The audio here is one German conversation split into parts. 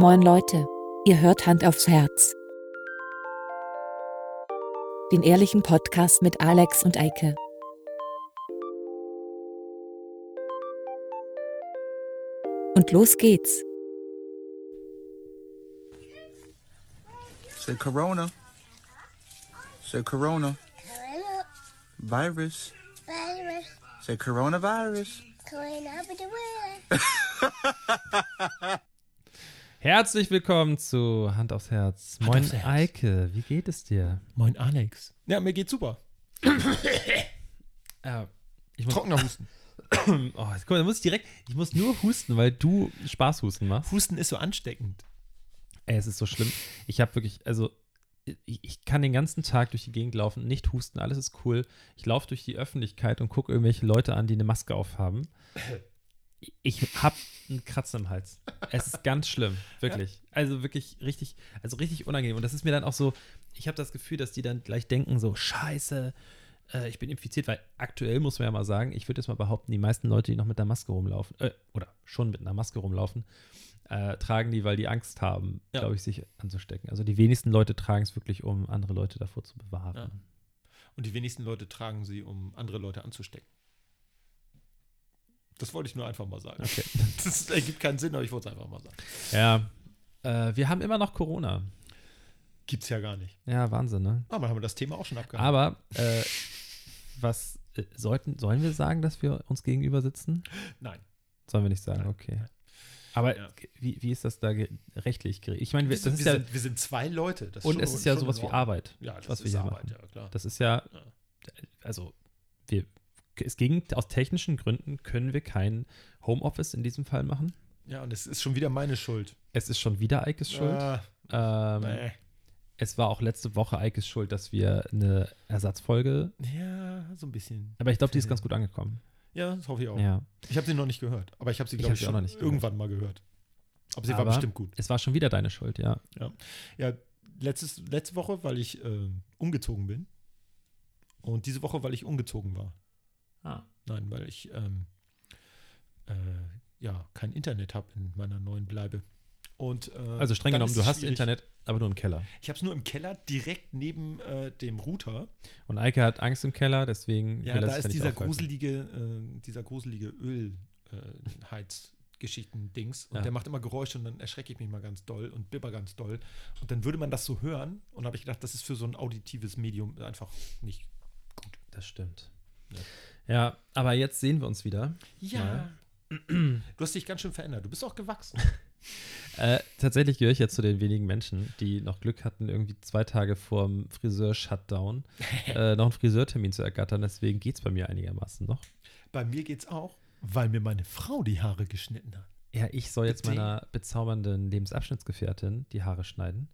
Moin Leute, ihr hört Hand aufs Herz. Den ehrlichen Podcast mit Alex und Eike. Und los geht's. Say Corona. Say Corona. Virus. Virus, Say Coronavirus. Corona with the world. Herzlich willkommen zu Hand aufs Herz. Hand Moin aufs Herz. Eike, wie geht es dir? Moin Alex. Ja, mir geht's super. Äh, ich muss, Trockener Husten. oh, guck mal, da muss ich direkt, ich muss nur husten, weil du Spaßhusten machst. Husten ist so ansteckend. Ey, es ist so schlimm. Ich habe wirklich, also ich, ich kann den ganzen Tag durch die Gegend laufen, nicht husten, alles ist cool. Ich laufe durch die Öffentlichkeit und gucke irgendwelche Leute an, die eine Maske aufhaben. Ich habe einen Kratzen im Hals. Es ist ganz schlimm, wirklich. Also wirklich richtig, also richtig unangenehm. Und das ist mir dann auch so, ich habe das Gefühl, dass die dann gleich denken so, scheiße, äh, ich bin infiziert, weil aktuell muss man ja mal sagen, ich würde jetzt mal behaupten, die meisten Leute, die noch mit einer Maske rumlaufen, äh, oder schon mit einer Maske rumlaufen, äh, tragen die, weil die Angst haben, Ja. glaube ich, sich anzustecken. Also die wenigsten Leute tragen es wirklich, um andere Leute davor zu bewahren. Ja. Und die wenigsten Leute tragen sie, um andere Leute anzustecken. Das wollte ich nur einfach mal sagen. Okay. Das ergibt keinen Sinn, aber ich wollte es einfach mal sagen. Ja. Äh, wir haben immer noch Corona. Gibt's ja gar nicht. Ja, Wahnsinn, ne? Aber dann haben wir das Thema auch schon abgehakt. Aber äh, was äh, sollten, sollen wir sagen, dass wir uns gegenüber sitzen? Nein. Sollen wir nicht sagen, Nein. okay. Aber Ja. wie, wie ist das da rechtlich geregelt? Ich meine, wir, Wir, das sind, ist wir, ja, sind, wir sind zwei Leute. Und schon- es ist ja sowas wie. Arbeit, Ja, das was wir ist hier Arbeit, machen. ja, klar. Das ist ja, Ja. also wir, es ging, aus technischen Gründen können wir kein Homeoffice in diesem Fall machen. ja, und es ist schon wieder meine Schuld. Es ist schon wieder Eikes Schuld. Ah, ähm, nee. Es war auch letzte Woche Eikes Schuld, dass wir eine Ersatzfolge, Ja, so ein bisschen. aber ich glaube, die ist ganz gut angekommen. Ja, das hoffe ich auch. Ja. Ich habe sie noch nicht gehört, aber ich habe sie, Ich glaube ich, sie auch noch nicht gehört. irgendwann mal gehört. Aber sie war Aber- bestimmt gut. Es war schon wieder deine Schuld, ja. Ja, letztes, letzte Woche, weil ich äh, umgezogen bin. Und diese Woche, weil ich umgezogen war. Ah. Nein, weil ich ähm, äh, ja kein Internet habe in meiner neuen Bleibe. Und, äh, Also streng genommen, du hast schwierig. Internet, aber nur im Keller. Ich habe es nur im Keller, direkt neben äh, dem Router. Und Eike hat Angst im Keller, deswegen Ja, will da ist dieser gruselige, äh, dieser gruselige Ölheizgeschichten-Dings. Und Ja. der macht immer Geräusche und dann erschrecke ich mich mal ganz doll und bibber ganz doll. Und dann würde man das so hören. Und habe ich gedacht, das ist für so ein auditives Medium einfach nicht Das stimmt. Ja. Ja. aber jetzt sehen wir uns wieder. Ja. Du hast dich ganz schön verändert. Du bist auch gewachsen. Äh, tatsächlich gehöre ich jetzt zu den wenigen Menschen, die noch Glück hatten, irgendwie zwei Tage vorm Friseur-Shutdown äh, noch einen Friseurtermin zu ergattern. Deswegen geht es bei mir einigermaßen noch. Bei mir geht's auch, weil mir meine Frau die Haare geschnitten hat. Ja, ich soll jetzt meiner bezaubernden Lebensabschnittsgefährtin die Haare schneiden.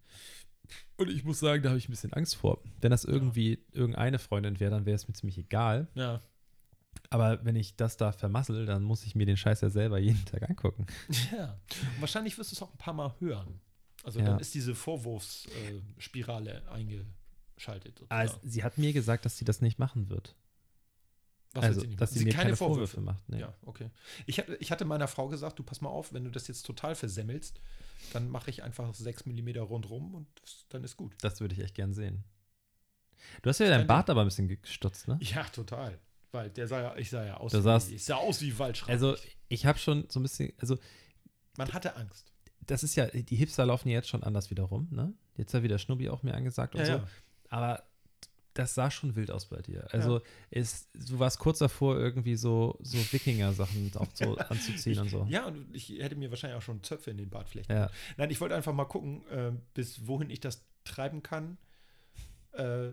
Und ich muss sagen, da habe ich ein bisschen Angst vor. Wenn das irgendwie irgendeine Freundin wäre, dann wäre es mir ziemlich egal. Ja. Aber wenn ich das da vermassel, dann muss ich mir den Scheiß ja selber jeden Tag angucken. Ja. Und wahrscheinlich wirst du es auch ein paar Mal hören. Also Ja. dann ist diese Vorwurfsspirale äh, eingeschaltet. Also, sie hat mir gesagt, dass sie das nicht machen wird. Was also, sie dass machen? sie mir keine Vorwürfe, macht. Nee. Ja, okay. Ich hatte, ich hatte meiner Frau gesagt, du pass mal auf, wenn du das jetzt total versemmelst, dann mache ich einfach 6 mm rundrum und das, dann ist gut. Das würde ich echt gern sehen. Du hast ja deinen Kein Bart aber ein bisschen gestutzt, ne? Ja, total. Weil der sah ja, ich sah ja aus wie, ich sah aus wie Waldschrank. Also, ich habe schon so ein bisschen, also, Man hatte Angst. das ist ja, die Hipster laufen ja jetzt schon anders wiederum, ne? Jetzt hat wieder Schnubbi auch mir angesagt und Ja, so. ja. Aber das sah schon wild aus bei dir. Also, ist, du warst kurz davor, irgendwie so, so Wikinger-Sachen auch so anzuziehen und so. Ja, und ich hätte mir wahrscheinlich auch schon Zöpfe in den Bart flechten. Ja. Nein, ich wollte einfach mal gucken, äh, bis wohin ich das treiben kann, äh,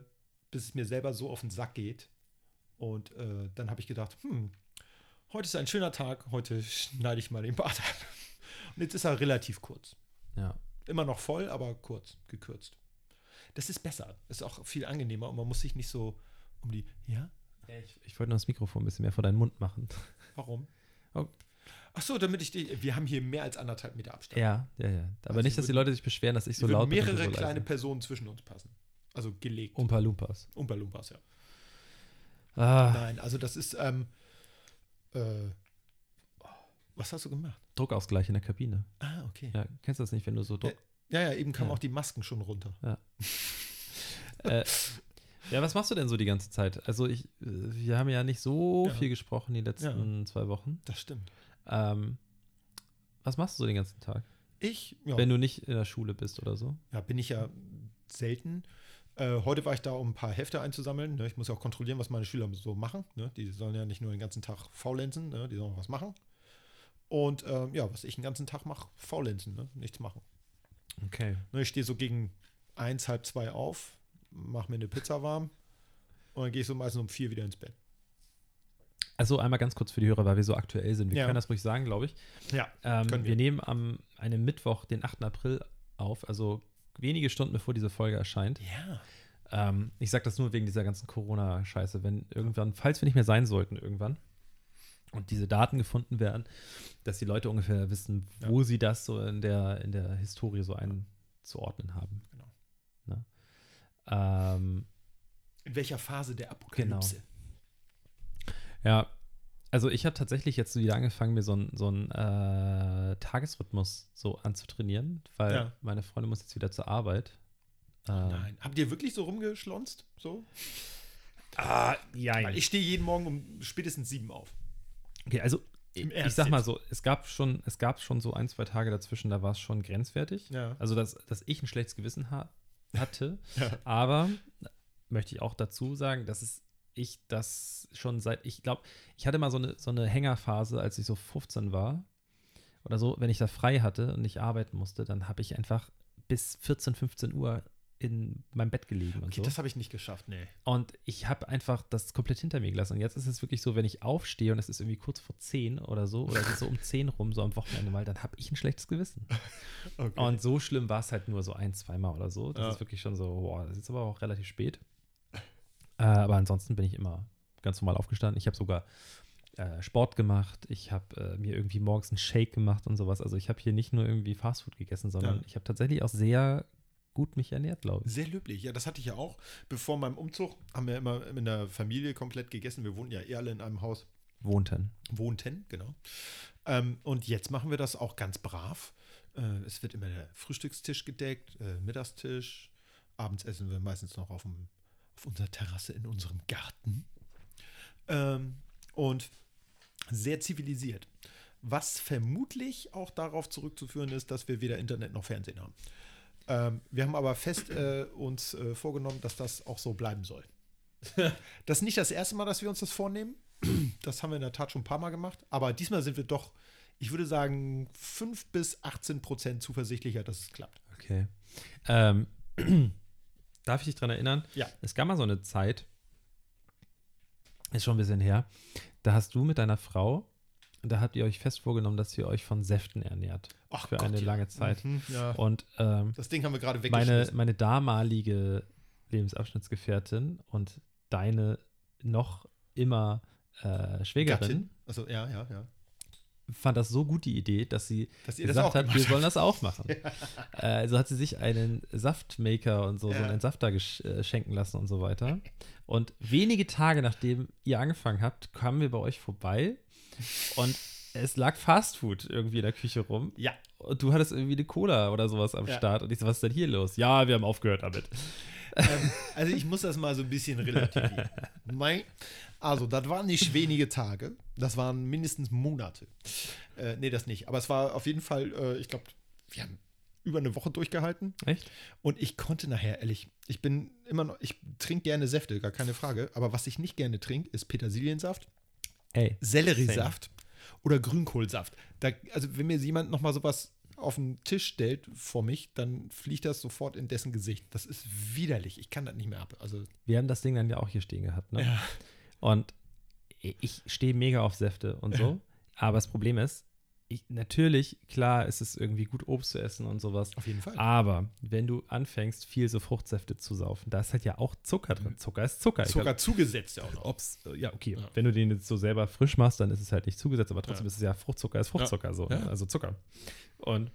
bis es mir selber so auf den Sack geht. Und äh, dann habe ich gedacht, hm, heute ist ein schöner Tag, heute schneide ich mal den Bart ab. Und jetzt ist er relativ kurz. ja. Immer noch voll, aber kurz, gekürzt. Das ist besser, ist auch viel angenehmer und man muss sich nicht so um die, ja, Ich, ich wollte nur das Mikrofon ein bisschen mehr vor deinen Mund machen. warum? Oh. Ach so, damit ich die, wir haben hier mehr als anderthalb Meter Abstand. Ja, ja, ja. Aber Also nicht, dass die Leute sich beschweren, dass ich so laut bin. und du mehrere so kleine. Personen zwischen uns passen. Also gelegt. Umpa Lumpas. Umpa Lumpas, ja. Ah, Nein, also das ist, ähm, äh, was hast du gemacht? Druckausgleich in der Kabine. Ah, okay. Ja, kennst du das nicht, wenn du so Druck. Ja, ja, eben kamen Ja. auch die Masken schon runter. Äh, ja, was machst du denn so die ganze Zeit? Also ich, wir haben ja nicht so Ja. viel gesprochen die letzten zwei Wochen. Das stimmt. Ähm, was machst du so den ganzen Tag? Ich, ja, Wenn du nicht in der Schule bist oder so? ja bin ich ja selten. Äh, heute war ich da, um ein paar Hefte einzusammeln. Ne? Ich muss ja auch kontrollieren, was meine Schüler so machen. Ne? Die sollen ja nicht nur den ganzen Tag faulenzen, ne? die sollen auch was machen. Und ähm, ja, was ich den ganzen Tag mache, faulenzen, ne? nichts machen. Okay. Ne, ich stehe so gegen eins, halb zwei auf, mache mir eine Pizza warm und dann gehe ich so meistens um vier wieder ins Bett. Also einmal ganz kurz für die Hörer, weil wir so aktuell sind. Wir Ja. können das ruhig sagen, glaube ich. Ja, Ähm, wir. wir. nehmen am einem Mittwoch, den 8. April auf, also wenige Stunden bevor diese Folge erscheint. Ja. Ähm, ich sage das nur wegen dieser ganzen Corona-Scheiße. Wenn irgendwann, falls wir nicht mehr sein sollten, irgendwann, und diese Daten gefunden werden, dass die Leute ungefähr wissen, wo sie das so in der, in der Historie so einzuordnen haben. Genau. Ne? Ähm, In welcher Phase der Apokalypse? ja, also ich habe tatsächlich jetzt wieder angefangen, mir so einen so einen, äh, Tagesrhythmus so anzutrainieren, weil Ja. meine Freundin muss jetzt wieder zur Arbeit. Ähm, Nein. Habt ihr wirklich so rumgeschlonzt? So? Ah, ja. Ich stehe jeden Morgen um spätestens sieben auf. Okay, also Im ich sag mal so, es gab schon, es gab schon so ein, zwei Tage dazwischen, da war es schon grenzwertig. Ja. Also, dass, dass ich ein schlechtes Gewissen ha hatte. Ja. Aber möchte ich auch dazu sagen, dass es ich das schon seit, ich glaube, ich hatte mal so eine, so eine Hängerphase, als ich so 15 war oder so, wenn ich da frei hatte und nicht arbeiten musste, dann habe ich einfach bis 14, 15 Uhr in meinem Bett gelegen und Okay, so. das habe ich nicht geschafft, nee. Und ich habe einfach das komplett hinter mir gelassen. Und jetzt ist es wirklich so, wenn ich aufstehe und es ist irgendwie kurz vor 10 oder so, oder es ist so um 10 rum, so am Wochenende mal, dann habe ich ein schlechtes Gewissen. Okay. Und so schlimm war es halt nur so ein, zweimal oder so. Das Ja. ist wirklich schon so, boah, das ist aber auch relativ spät. Äh, aber ansonsten bin ich immer ganz normal aufgestanden. Ich habe sogar äh, Sport gemacht. Ich habe äh, mir irgendwie morgens einen Shake gemacht und sowas. Also ich habe hier nicht nur irgendwie Fastfood gegessen, sondern Ja. ich habe tatsächlich auch sehr gut mich ernährt, glaube ich. Sehr löblich. Ja, das hatte ich ja auch. Bevor meinem Umzug haben wir immer in der Familie komplett gegessen. Wir wohnten ja eher alle in einem Haus. Wohnten. Wohnten, genau. Ähm, und jetzt machen wir das auch ganz brav. Äh, es wird immer der Frühstückstisch gedeckt, äh, Mittagstisch. Abends essen wir meistens noch auf, dem, auf unserer Terrasse in unserem Garten. Ähm, und sehr zivilisiert. Was vermutlich auch darauf zurückzuführen ist, dass wir weder Internet noch Fernsehen haben. Ähm, wir haben aber fest äh, uns äh, vorgenommen, dass das auch so bleiben soll. das ist nicht das erste Mal, dass wir uns das vornehmen. Das haben wir in der Tat schon ein paar Mal gemacht. Aber diesmal sind wir doch, ich würde sagen, 5 bis 18 Prozent zuversichtlicher, dass es klappt. Okay. Ähm, darf ich dich daran erinnern? Ja. Es gab mal so eine Zeit, ist schon ein bisschen her, da hast du mit deiner Frau, da habt ihr euch fest vorgenommen, dass ihr euch von Säften ernährt. Ach für Gott, eine ja. lange Zeit. Mhm, ja. Und ähm, Das Ding haben wir gerade meine, weggeschmissen. meine damalige Lebensabschnittsgefährtin und deine noch immer äh, Schwägerin Gattin. Also ja, ja, ja. Fand das so gut, die Idee, dass sie Dass das gesagt auch hat, wir sollen das auch machen. äh, also hat sie sich einen Saftmaker und so, so Ja. einen Entsafter gesch- äh, schenken lassen und so weiter. Und wenige Tage nachdem ihr angefangen habt, kamen wir bei euch vorbei und es lag Fastfood irgendwie in der Küche rum. Ja. Und du hattest irgendwie eine Cola oder sowas am Ja. Start. Und ich so, was ist denn hier los? Ja, wir haben aufgehört damit. Ähm, also ich muss das mal so ein bisschen relativieren. Also, das waren nicht wenige Tage, das waren mindestens Monate. Äh, nee, das nicht. Aber es war auf jeden Fall, äh, ich glaube, wir haben über eine Woche durchgehalten. Echt? Und ich konnte nachher, ehrlich, ich bin immer noch, ich trinke gerne Säfte, gar keine Frage. Aber was ich nicht gerne trinke, ist Petersiliensaft, Ey. Selleriesaft oder Grünkohlsaft. Da, also wenn mir jemand nochmal sowas auf den Tisch stellt vor mich, dann fliegt das sofort in dessen Gesicht. Das ist widerlich. Ich kann das nicht mehr ab. Also, Wir haben das Ding dann ja auch hier stehen gehabt. Ne? ja. Und ich stehe mega auf Säfte und so. Aber das Problem ist, ich, natürlich, klar, ist es irgendwie gut, Obst zu essen und sowas. Auf jeden Fall. Aber wenn du anfängst, viel so Fruchtsäfte zu saufen, da ist halt ja auch Zucker drin. Zucker ist Zucker. Sogar zugesetzt ja auch noch. Ob's, äh, ja, okay. Ja. Wenn du den jetzt so selber frisch machst, dann ist es halt nicht zugesetzt, aber trotzdem Ja. ist es ja Fruchtzucker, ist Fruchtzucker so, Ja. ne? also Zucker. Und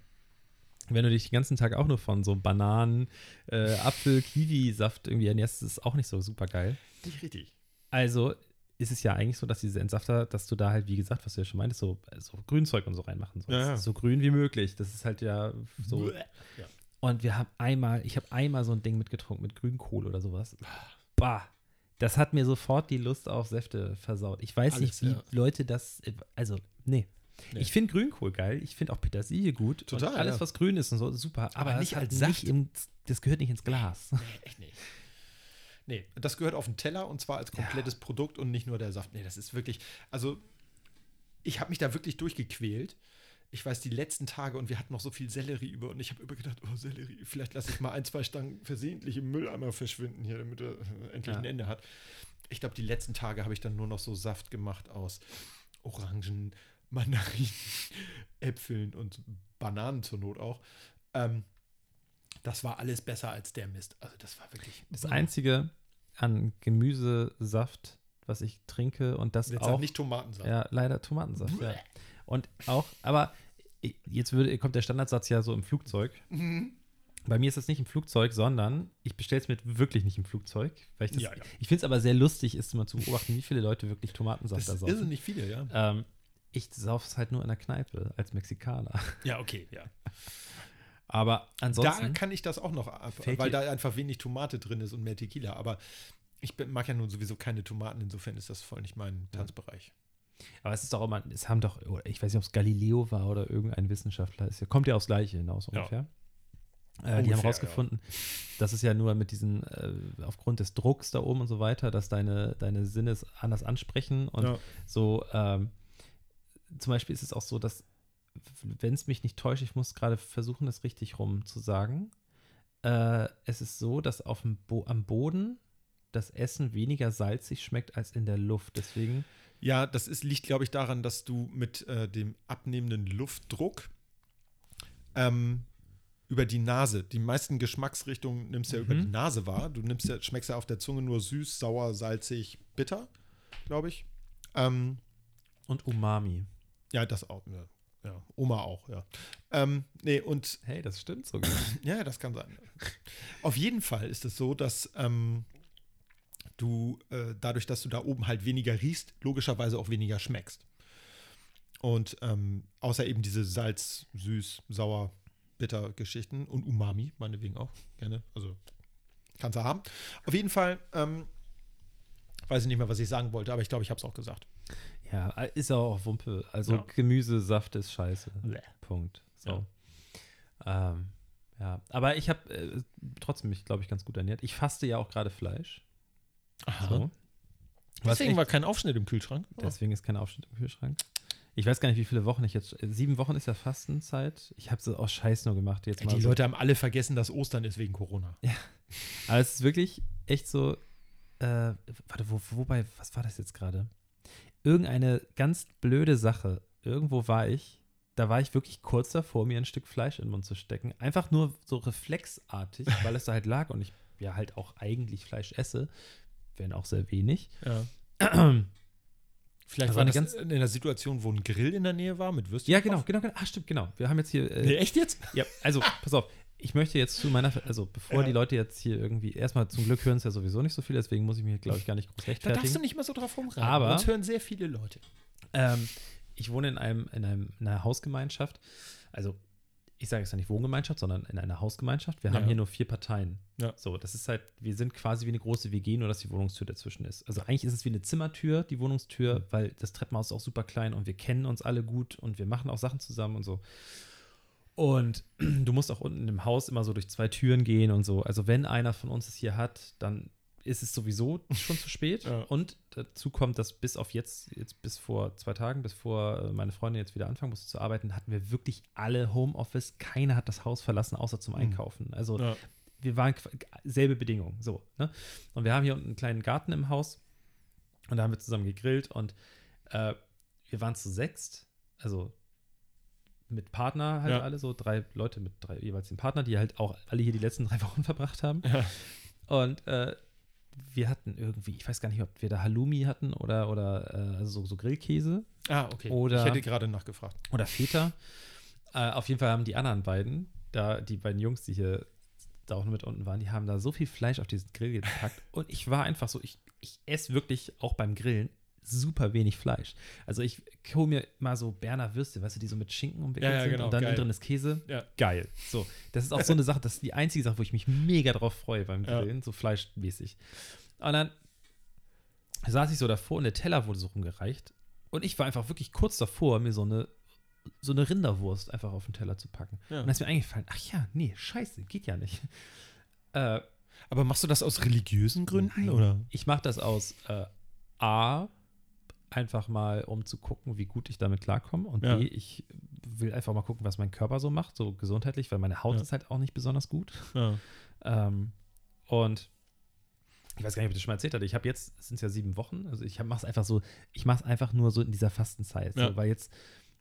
wenn du dich den ganzen Tag auch nur von so Bananen, äh, Apfel, Kiwi-Saft irgendwie ernährst, ist es auch nicht so super geil. Nicht richtig. Also, ist es ja eigentlich so, dass diese Entsafter, dass du da halt, wie gesagt, was du ja schon meintest, so, so Grünzeug und so reinmachen sollst. Ja, ja. So grün wie möglich. Das ist halt ja so. Ja. Und wir haben einmal, ich habe einmal so ein Ding mitgetrunken mit Grünkohl oder sowas. Bah. Das hat mir sofort die Lust auf Säfte versaut. Ich weiß Alles, nicht, wie ja. Leute das, also, nee. Nee. Ich finde Grünkohl geil. Ich finde auch Petersilie gut. Total, Und alles, ja. was grün ist und so, super. Aber, Aber nicht halt als nicht Saft. im, das gehört nicht ins Glas. Nee, echt nicht. Nee, das gehört auf den Teller und zwar als komplettes Produkt und nicht nur der Saft. Nee, das ist wirklich, also ich habe mich da wirklich durchgequält. Ich weiß, die letzten Tage und wir hatten noch so viel Sellerie über und ich habe immer gedacht, oh Sellerie, vielleicht lasse ich mal ein, zwei Stangen versehentlich im Mülleimer verschwinden hier, damit er endlich Ja. ein Ende hat. Ich glaube, die letzten Tage habe ich dann nur noch so Saft gemacht aus Orangen, Mandarinen, Äpfeln und Bananen zur Not auch. Ähm, das war alles besser als der Mist. Also das war wirklich. Das Einzige an Gemüsesaft, was ich trinke und das Jetzt auch. nicht Tomatensaft. Ja, leider Tomatensaft, ja. Und auch, aber jetzt würde, kommt der Standardsatz ja so im Flugzeug. Mhm. Bei mir ist das nicht im Flugzeug, sondern ich bestelle es mir wirklich nicht im Flugzeug. Weil ich das, Ja, ja. ich finde es aber sehr lustig, ist immer zu beobachten, wie viele Leute wirklich Tomatensaft Das da saufen. irrsinnig viele, ja. Ähm, ich sauf es halt nur in der Kneipe als Mexikaner. Ja, okay, ja. Aber Da ansonsten. kann ich das auch noch ab, weil da einfach wenig Tomate drin ist und mehr Tequila. Aber ich mag ja nun sowieso keine Tomaten, insofern ist das voll nicht mein Tanzbereich. Aber es ist doch immer, es haben doch, ich weiß nicht, ob es Galileo war oder irgendein Wissenschaftler, es kommt ja aufs Gleiche hinaus Ja. ungefähr. Äh, die Ungefähr, haben rausgefunden, dass es ja nur mit diesen, äh, aufgrund des Drucks da oben und so weiter, dass deine, deine Sinne anders ansprechen und Ja. so, ähm, zum Beispiel ist es auch so, dass, wenn es mich nicht täuscht, ich muss gerade versuchen, das richtig rum zu sagen, äh, es ist so, dass auf dem Bo am Boden das Essen weniger salzig schmeckt als in der Luft. Deswegen Ja, das ist, liegt, glaube ich, daran, dass du mit äh, dem abnehmenden Luftdruck ähm, über die Nase, die meisten Geschmacksrichtungen nimmst du ja über Mhm. die Nase wahr. Du nimmst ja, schmeckst ja auf der Zunge nur süß, sauer, salzig, bitter, glaube ich. Ähm, und Umami. ja, das auch. Ja. Ja. Oma auch, ja. Ähm, nee, und Hey, das stimmt sogar. ja, das kann sein. Auf jeden Fall ist es so, dass ähm, du äh, dadurch, dass du da oben halt weniger riechst, logischerweise auch weniger schmeckst. Und ähm, außer eben diese Salz, Süß, Sauer, Bitter Geschichten und Umami, meinetwegen auch gerne. Also kannst du haben. Auf jeden Fall, ähm, weiß ich nicht mehr, was ich sagen wollte, aber ich glaube, ich habe es auch gesagt. Ja, ist ja auch Wumpe. Also Ja. Gemüsesaft ist scheiße. Bleh. Punkt. So. Ja, ähm, ja. aber ich habe äh, trotzdem mich, glaube ich, ganz gut ernährt. Ich faste ja auch gerade Fleisch. So. Was Deswegen echt- war kein Aufschnitt im Kühlschrank. Deswegen ist kein Aufschnitt im Kühlschrank. Ich weiß gar nicht, wie viele Wochen ich jetzt. äh, Sieben Wochen ist ja Fastenzeit. Ich habe es aus Scheiß nur gemacht. Jetzt mal Die so. Leute haben alle vergessen, dass Ostern ist wegen Corona. Aber es ist wirklich echt so. Äh, warte, wo, wobei, was war das jetzt gerade? Irgendeine ganz blöde Sache. Irgendwo war ich. Da war ich wirklich kurz davor, mir ein Stück Fleisch in den Mund zu stecken. Einfach nur so reflexartig, weil es da halt lag und ich ja halt auch eigentlich Fleisch esse. Wenn auch sehr wenig. Ja. Vielleicht Das war das ganz- in einer Situation, wo ein Grill in der Nähe war mit Würstchen. Ja, genau, genau, genau. Ah, stimmt, genau. Wir haben jetzt hier. Äh, Nee, echt jetzt? Ja, also, pass auf. Ich möchte jetzt zu meiner, also bevor Ja. die Leute jetzt hier irgendwie, erstmal zum Glück hören es ja sowieso nicht so viel, deswegen muss ich mich, glaube ich, gar nicht groß Da darfst du rechtfertigen. nicht mal so drauf rumreiten. Aber- Uns hören sehr viele Leute. Ähm, ich wohne in einem, in einem, in einer Hausgemeinschaft. Also, ich sage jetzt nicht Wohngemeinschaft, sondern in einer Hausgemeinschaft. Wir haben Ja. hier nur vier Parteien. Ja. So, das ist halt, wir sind quasi wie eine große WG, nur dass die Wohnungstür dazwischen ist. Also eigentlich ist es wie eine Zimmertür, die Wohnungstür, weil das Treppenhaus ist auch super klein und wir kennen uns alle gut und wir machen auch Sachen zusammen und so. Und du musst auch unten im Haus immer so durch zwei Türen gehen und so. Also wenn einer von uns es hier hat, dann ist es sowieso schon zu spät. Ja. Und dazu kommt, dass bis auf jetzt, jetzt bis vor zwei Tagen, bis vor äh, meine Freundin jetzt wieder anfangen musste zu arbeiten, hatten wir wirklich alle Homeoffice. Keiner hat das Haus verlassen, außer zum Einkaufen. Also Ja. wir waren selbe Bedingungen. So, ne? Und wir haben hier unten einen kleinen Garten im Haus und da haben wir zusammen gegrillt und äh, wir waren zu sechst, also mit Partner halt Ja. alle, so drei Leute mit drei jeweils den Partner, die halt auch alle hier die letzten drei Wochen verbracht haben. Ja. Und äh, wir hatten irgendwie, ich weiß gar nicht, ob wir da Halloumi hatten oder, oder äh, also so, so Grillkäse Ah, okay. Oder- ich hätte gerade nachgefragt. oder Feta. Äh, auf jeden Fall haben die anderen beiden, da die beiden Jungs, die hier da auch mit unten waren, die haben da so viel Fleisch auf diesen Grill gepackt. Und ich war einfach so, ich, ich esse wirklich auch beim Grillen super wenig Fleisch. Also ich hole mir mal so Berner Würste, weißt du, die so mit Schinken umwickelt Ja, ja, sind genau, und dann geil. drin ist Käse. Ja. Geil. So, das ist auch so eine Sache, das ist die einzige Sache, wo ich mich mega drauf freue beim. Grillen, so fleischmäßig. Und dann saß ich so davor und der Teller wurde so rumgereicht und ich war einfach wirklich kurz davor, mir so eine so eine Rinderwurst einfach auf den Teller zu packen. Und dann ist mir eingefallen, ach ja, nee, scheiße, geht ja nicht. Äh, Aber machst du das aus religiösen Gründen? Nein. Oder? ich mache das aus äh, A, einfach mal, um zu gucken, wie gut ich damit klarkomme. Und Ja. B, ich will einfach mal gucken, was mein Körper so macht, so gesundheitlich, weil meine Haut Ja. ist halt auch nicht besonders gut. Ja. Ähm, und ich weiß gar nicht, ob ich das schon mal erzählt hatte. Ich habe jetzt, es sind ja sieben Wochen, also ich mache es einfach so, ich mache es einfach nur so in dieser Fastenzeit, so, weil jetzt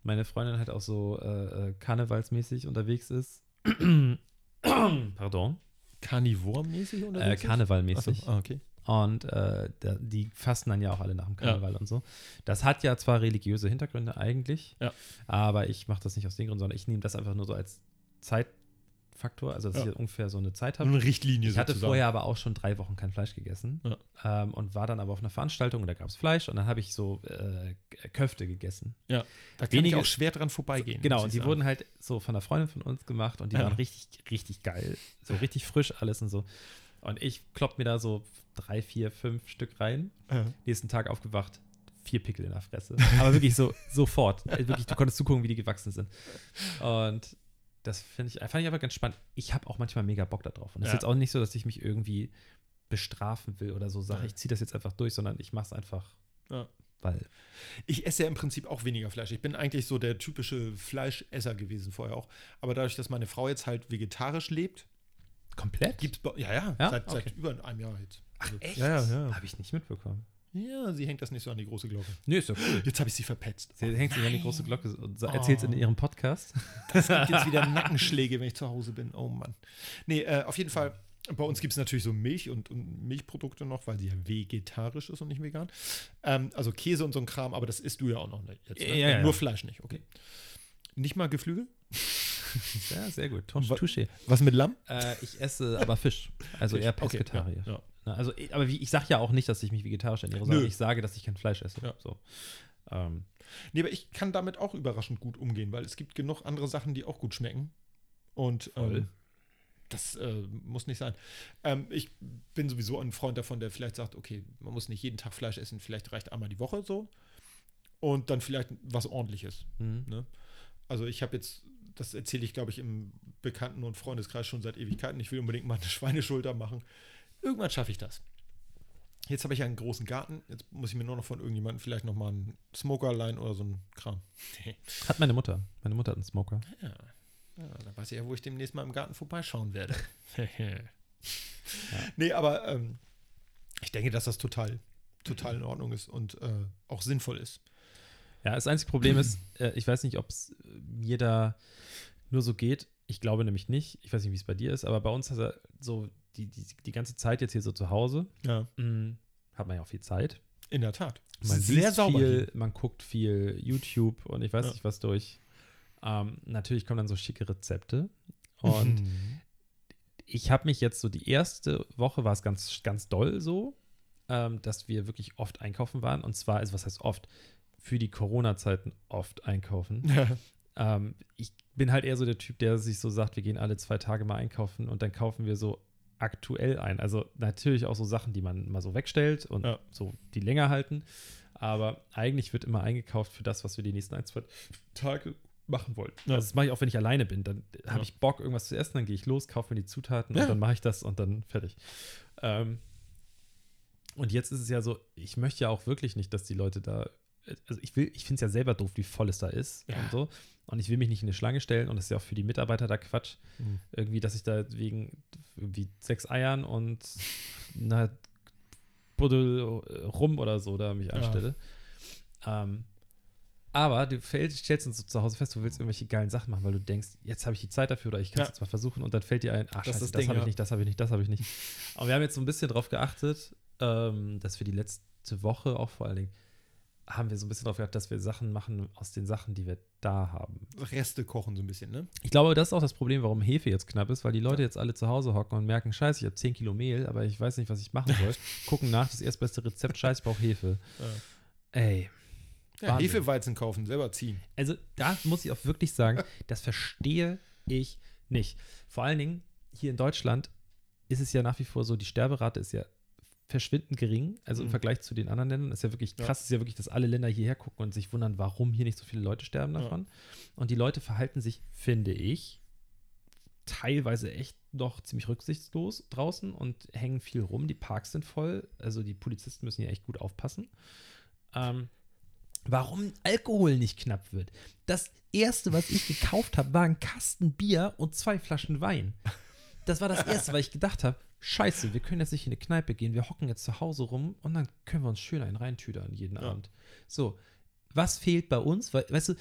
meine Freundin halt auch so äh, äh, karnevalsmäßig unterwegs ist. Pardon. Karnivormäßig Äh, unterwegs? ist? Karnevalmäßig. So, ah, okay. Und äh, die fasten dann ja auch alle nach dem Karneval und so. Das hat ja zwar religiöse Hintergründe eigentlich, Ja. aber ich mache das nicht aus den Gründen, sondern ich nehme das einfach nur so als Zeitfaktor, also dass Ja. ich ungefähr so eine Zeit So habe. eine Richtlinie Ich hatte sozusagen. vorher aber auch schon drei Wochen kein Fleisch gegessen Ja. ähm, und war dann aber auf einer Veranstaltung und da gab es Fleisch und dann habe ich so äh, Köfte gegessen. Ja, da kann Wenige- ich auch schwer dran vorbeigehen. Genau, und die sagen. wurden halt so von einer Freundin von uns gemacht und die Ja. waren richtig, richtig geil. So richtig frisch alles und so. Und ich klopp mir da so drei, vier, fünf Stück rein. Ja. Nächsten Tag aufgewacht, vier Pickel in der Fresse. Aber wirklich so, sofort. Äh, Wirklich, du konntest zugucken, wie die gewachsen sind. Und das finde ich, fand ich aber ganz spannend. Ich habe auch manchmal mega Bock da drauf. Und es Ja. ist jetzt auch nicht so, dass ich mich irgendwie bestrafen will oder so sage, ich ziehe das jetzt einfach durch, sondern ich mache es einfach, Ja. weil. Ich esse ja im Prinzip auch weniger Fleisch. Ich bin eigentlich so der typische Fleischesser gewesen vorher auch. Aber dadurch, dass meine Frau jetzt halt vegetarisch lebt, Komplett? gibt's ja, ja, Ja? seit, Okay. seit über einem Jahr jetzt. Ach, Also, echt? Ja, ja, ja. Habe ich nicht mitbekommen. Ja, sie hängt das nicht so an die große Glocke. Nö, ist ja cool. Jetzt habe ich sie verpetzt. Sie hängt sich an die große Glocke und erzählt es in Oh. ihrem Podcast. Es gibt jetzt wieder Nackenschläge, wenn ich zu Hause bin. Oh Mann. Nee, äh, auf jeden Fall. Bei uns gibt es natürlich so Milch und, und Milchprodukte noch, weil sie ja vegetarisch ist und nicht vegan. Ähm, also Käse und so ein Kram, aber das isst du ja auch noch nicht. Jetzt, ne? Ja, ja, Nur ja. Fleisch nicht, okay. Nicht mal Geflügel? Ja, sehr gut. Touche. Touché. Was mit Lamm? Äh, ich esse aber Fisch. Also eher Okay, Pesketarier. ja, ja. Na, Also, aber wie, ich sage ja auch nicht, dass ich mich vegetarisch ernähre, sondern Nö. ich sage, dass ich kein Fleisch esse. Ja. So. Ähm, Nee, aber ich kann damit auch überraschend gut umgehen, weil es gibt genug andere Sachen, die auch gut schmecken. Und ähm, das äh, muss nicht sein. Ähm, ich bin sowieso ein Freund davon, der vielleicht sagt, okay, man muss nicht jeden Tag Fleisch essen, vielleicht reicht einmal die Woche so. Und dann vielleicht was ordentliches. mhm. Ne? Also ich habe jetzt, das erzähle ich, glaube ich, im Bekannten- und Freundeskreis schon seit Ewigkeiten. Ich will unbedingt mal eine Schweineschulter machen. Irgendwann schaffe ich das. Jetzt habe ich ja einen großen Garten. Jetzt muss ich mir nur noch von irgendjemandem vielleicht noch mal einen Smoker leihen oder so einen Kram. Hat meine Mutter. Meine Mutter hat einen Smoker. Ja, ja dann weiß ich ja, wo ich demnächst mal im Garten vorbeischauen werde. Nee, aber ähm, ich denke, dass das total, total in Ordnung ist und äh, auch sinnvoll ist. Ja, das einzige Problem ist, äh, ich weiß nicht, ob es mir da nur so geht. Ich glaube nämlich nicht. Ich weiß nicht, wie es bei dir ist, aber bei uns hat er so die, die, die ganze Zeit jetzt hier so zu Hause, Ja, mh, hat man ja auch viel Zeit. in der Tat. Man Sehr sauber viel, man guckt viel YouTube und ich weiß Ja. nicht was durch. Ähm, natürlich kommen dann so schicke Rezepte. Und Mhm. ich habe mich jetzt so die erste Woche war es ganz, ganz doll so, ähm, dass wir wirklich oft einkaufen waren. Und zwar, also was heißt oft? Für die Corona-Zeiten oft einkaufen. Ähm, ich bin halt eher so der Typ, der sich so sagt, wir gehen alle zwei Tage mal einkaufen und dann kaufen wir so aktuell ein. Also natürlich auch so Sachen, die man mal so wegstellt und Ja. so die länger halten. Aber eigentlich wird immer eingekauft für das, was wir die nächsten ein, zwei Tage machen wollen. Ja. Also das mache ich auch, wenn ich alleine bin. Dann habe Ja. ich Bock, irgendwas zu essen, dann gehe ich los, kaufe mir die Zutaten und dann mache ich das und dann fertig. Ähm, und jetzt ist es ja so, ich möchte ja auch wirklich nicht, dass die Leute da, also ich will, ich finde es ja selber doof, wie voll es da ist Ja. und so. Und ich will mich nicht in eine Schlange stellen und das ist ja auch für die Mitarbeiter da Quatsch. Mhm. Irgendwie, dass ich da wegen irgendwie sechs Eiern und einer Buddel rum oder so da mich Ja. anstelle. Ähm, aber du stellst uns so zu Hause fest, du willst irgendwelche geilen Sachen machen, weil du denkst, jetzt habe ich die Zeit dafür oder ich kann es Ja. jetzt mal versuchen und dann fällt dir ein, ach, Das scheiße, das das, habe ich ja. nicht, das habe ich nicht, das habe ich nicht. Aber wir haben jetzt so ein bisschen drauf geachtet, ähm, dass wir die letzte Woche auch vor allen Dingen haben wir so ein bisschen drauf geachtet, dass wir Sachen machen aus den Sachen, die wir da haben. Reste kochen so ein bisschen, ne? Ich glaube, das ist auch das Problem, warum Hefe jetzt knapp ist, weil die Leute jetzt alle zu Hause hocken und merken, scheiße, ich habe 10 Kilo Mehl, aber ich weiß nicht, was ich machen soll. Gucken nach, das erstbeste Rezept, scheiße, ich brauche Hefe. Ey. Ja. Hefeweizen kaufen, selber ziehen. Also da muss ich auch wirklich sagen, das verstehe ich nicht. Vor allen Dingen hier in Deutschland ist es ja nach wie vor so, die Sterberate ist ja verschwindend gering, also im Mhm. Vergleich zu den anderen Ländern. Ist ja wirklich Ja. krass, ist ja wirklich, dass alle Länder hierher gucken und sich wundern, warum hier nicht so viele Leute sterben Ja. davon. Und die Leute verhalten sich, finde ich, teilweise echt noch ziemlich rücksichtslos draußen und hängen viel rum. Die Parks sind voll, also die Polizisten müssen hier echt gut aufpassen. Ähm, warum Alkohol nicht knapp wird. Das erste, was ich gekauft habe, war ein Kasten Bier und zwei Flaschen Wein. Das war das erste, weil ich gedacht habe, scheiße, wir können jetzt nicht in eine Kneipe gehen, wir hocken jetzt zu Hause rum und dann können wir uns schön einen reintüdern jeden Ja. Abend. So, was fehlt bei uns? Weil, weißt du,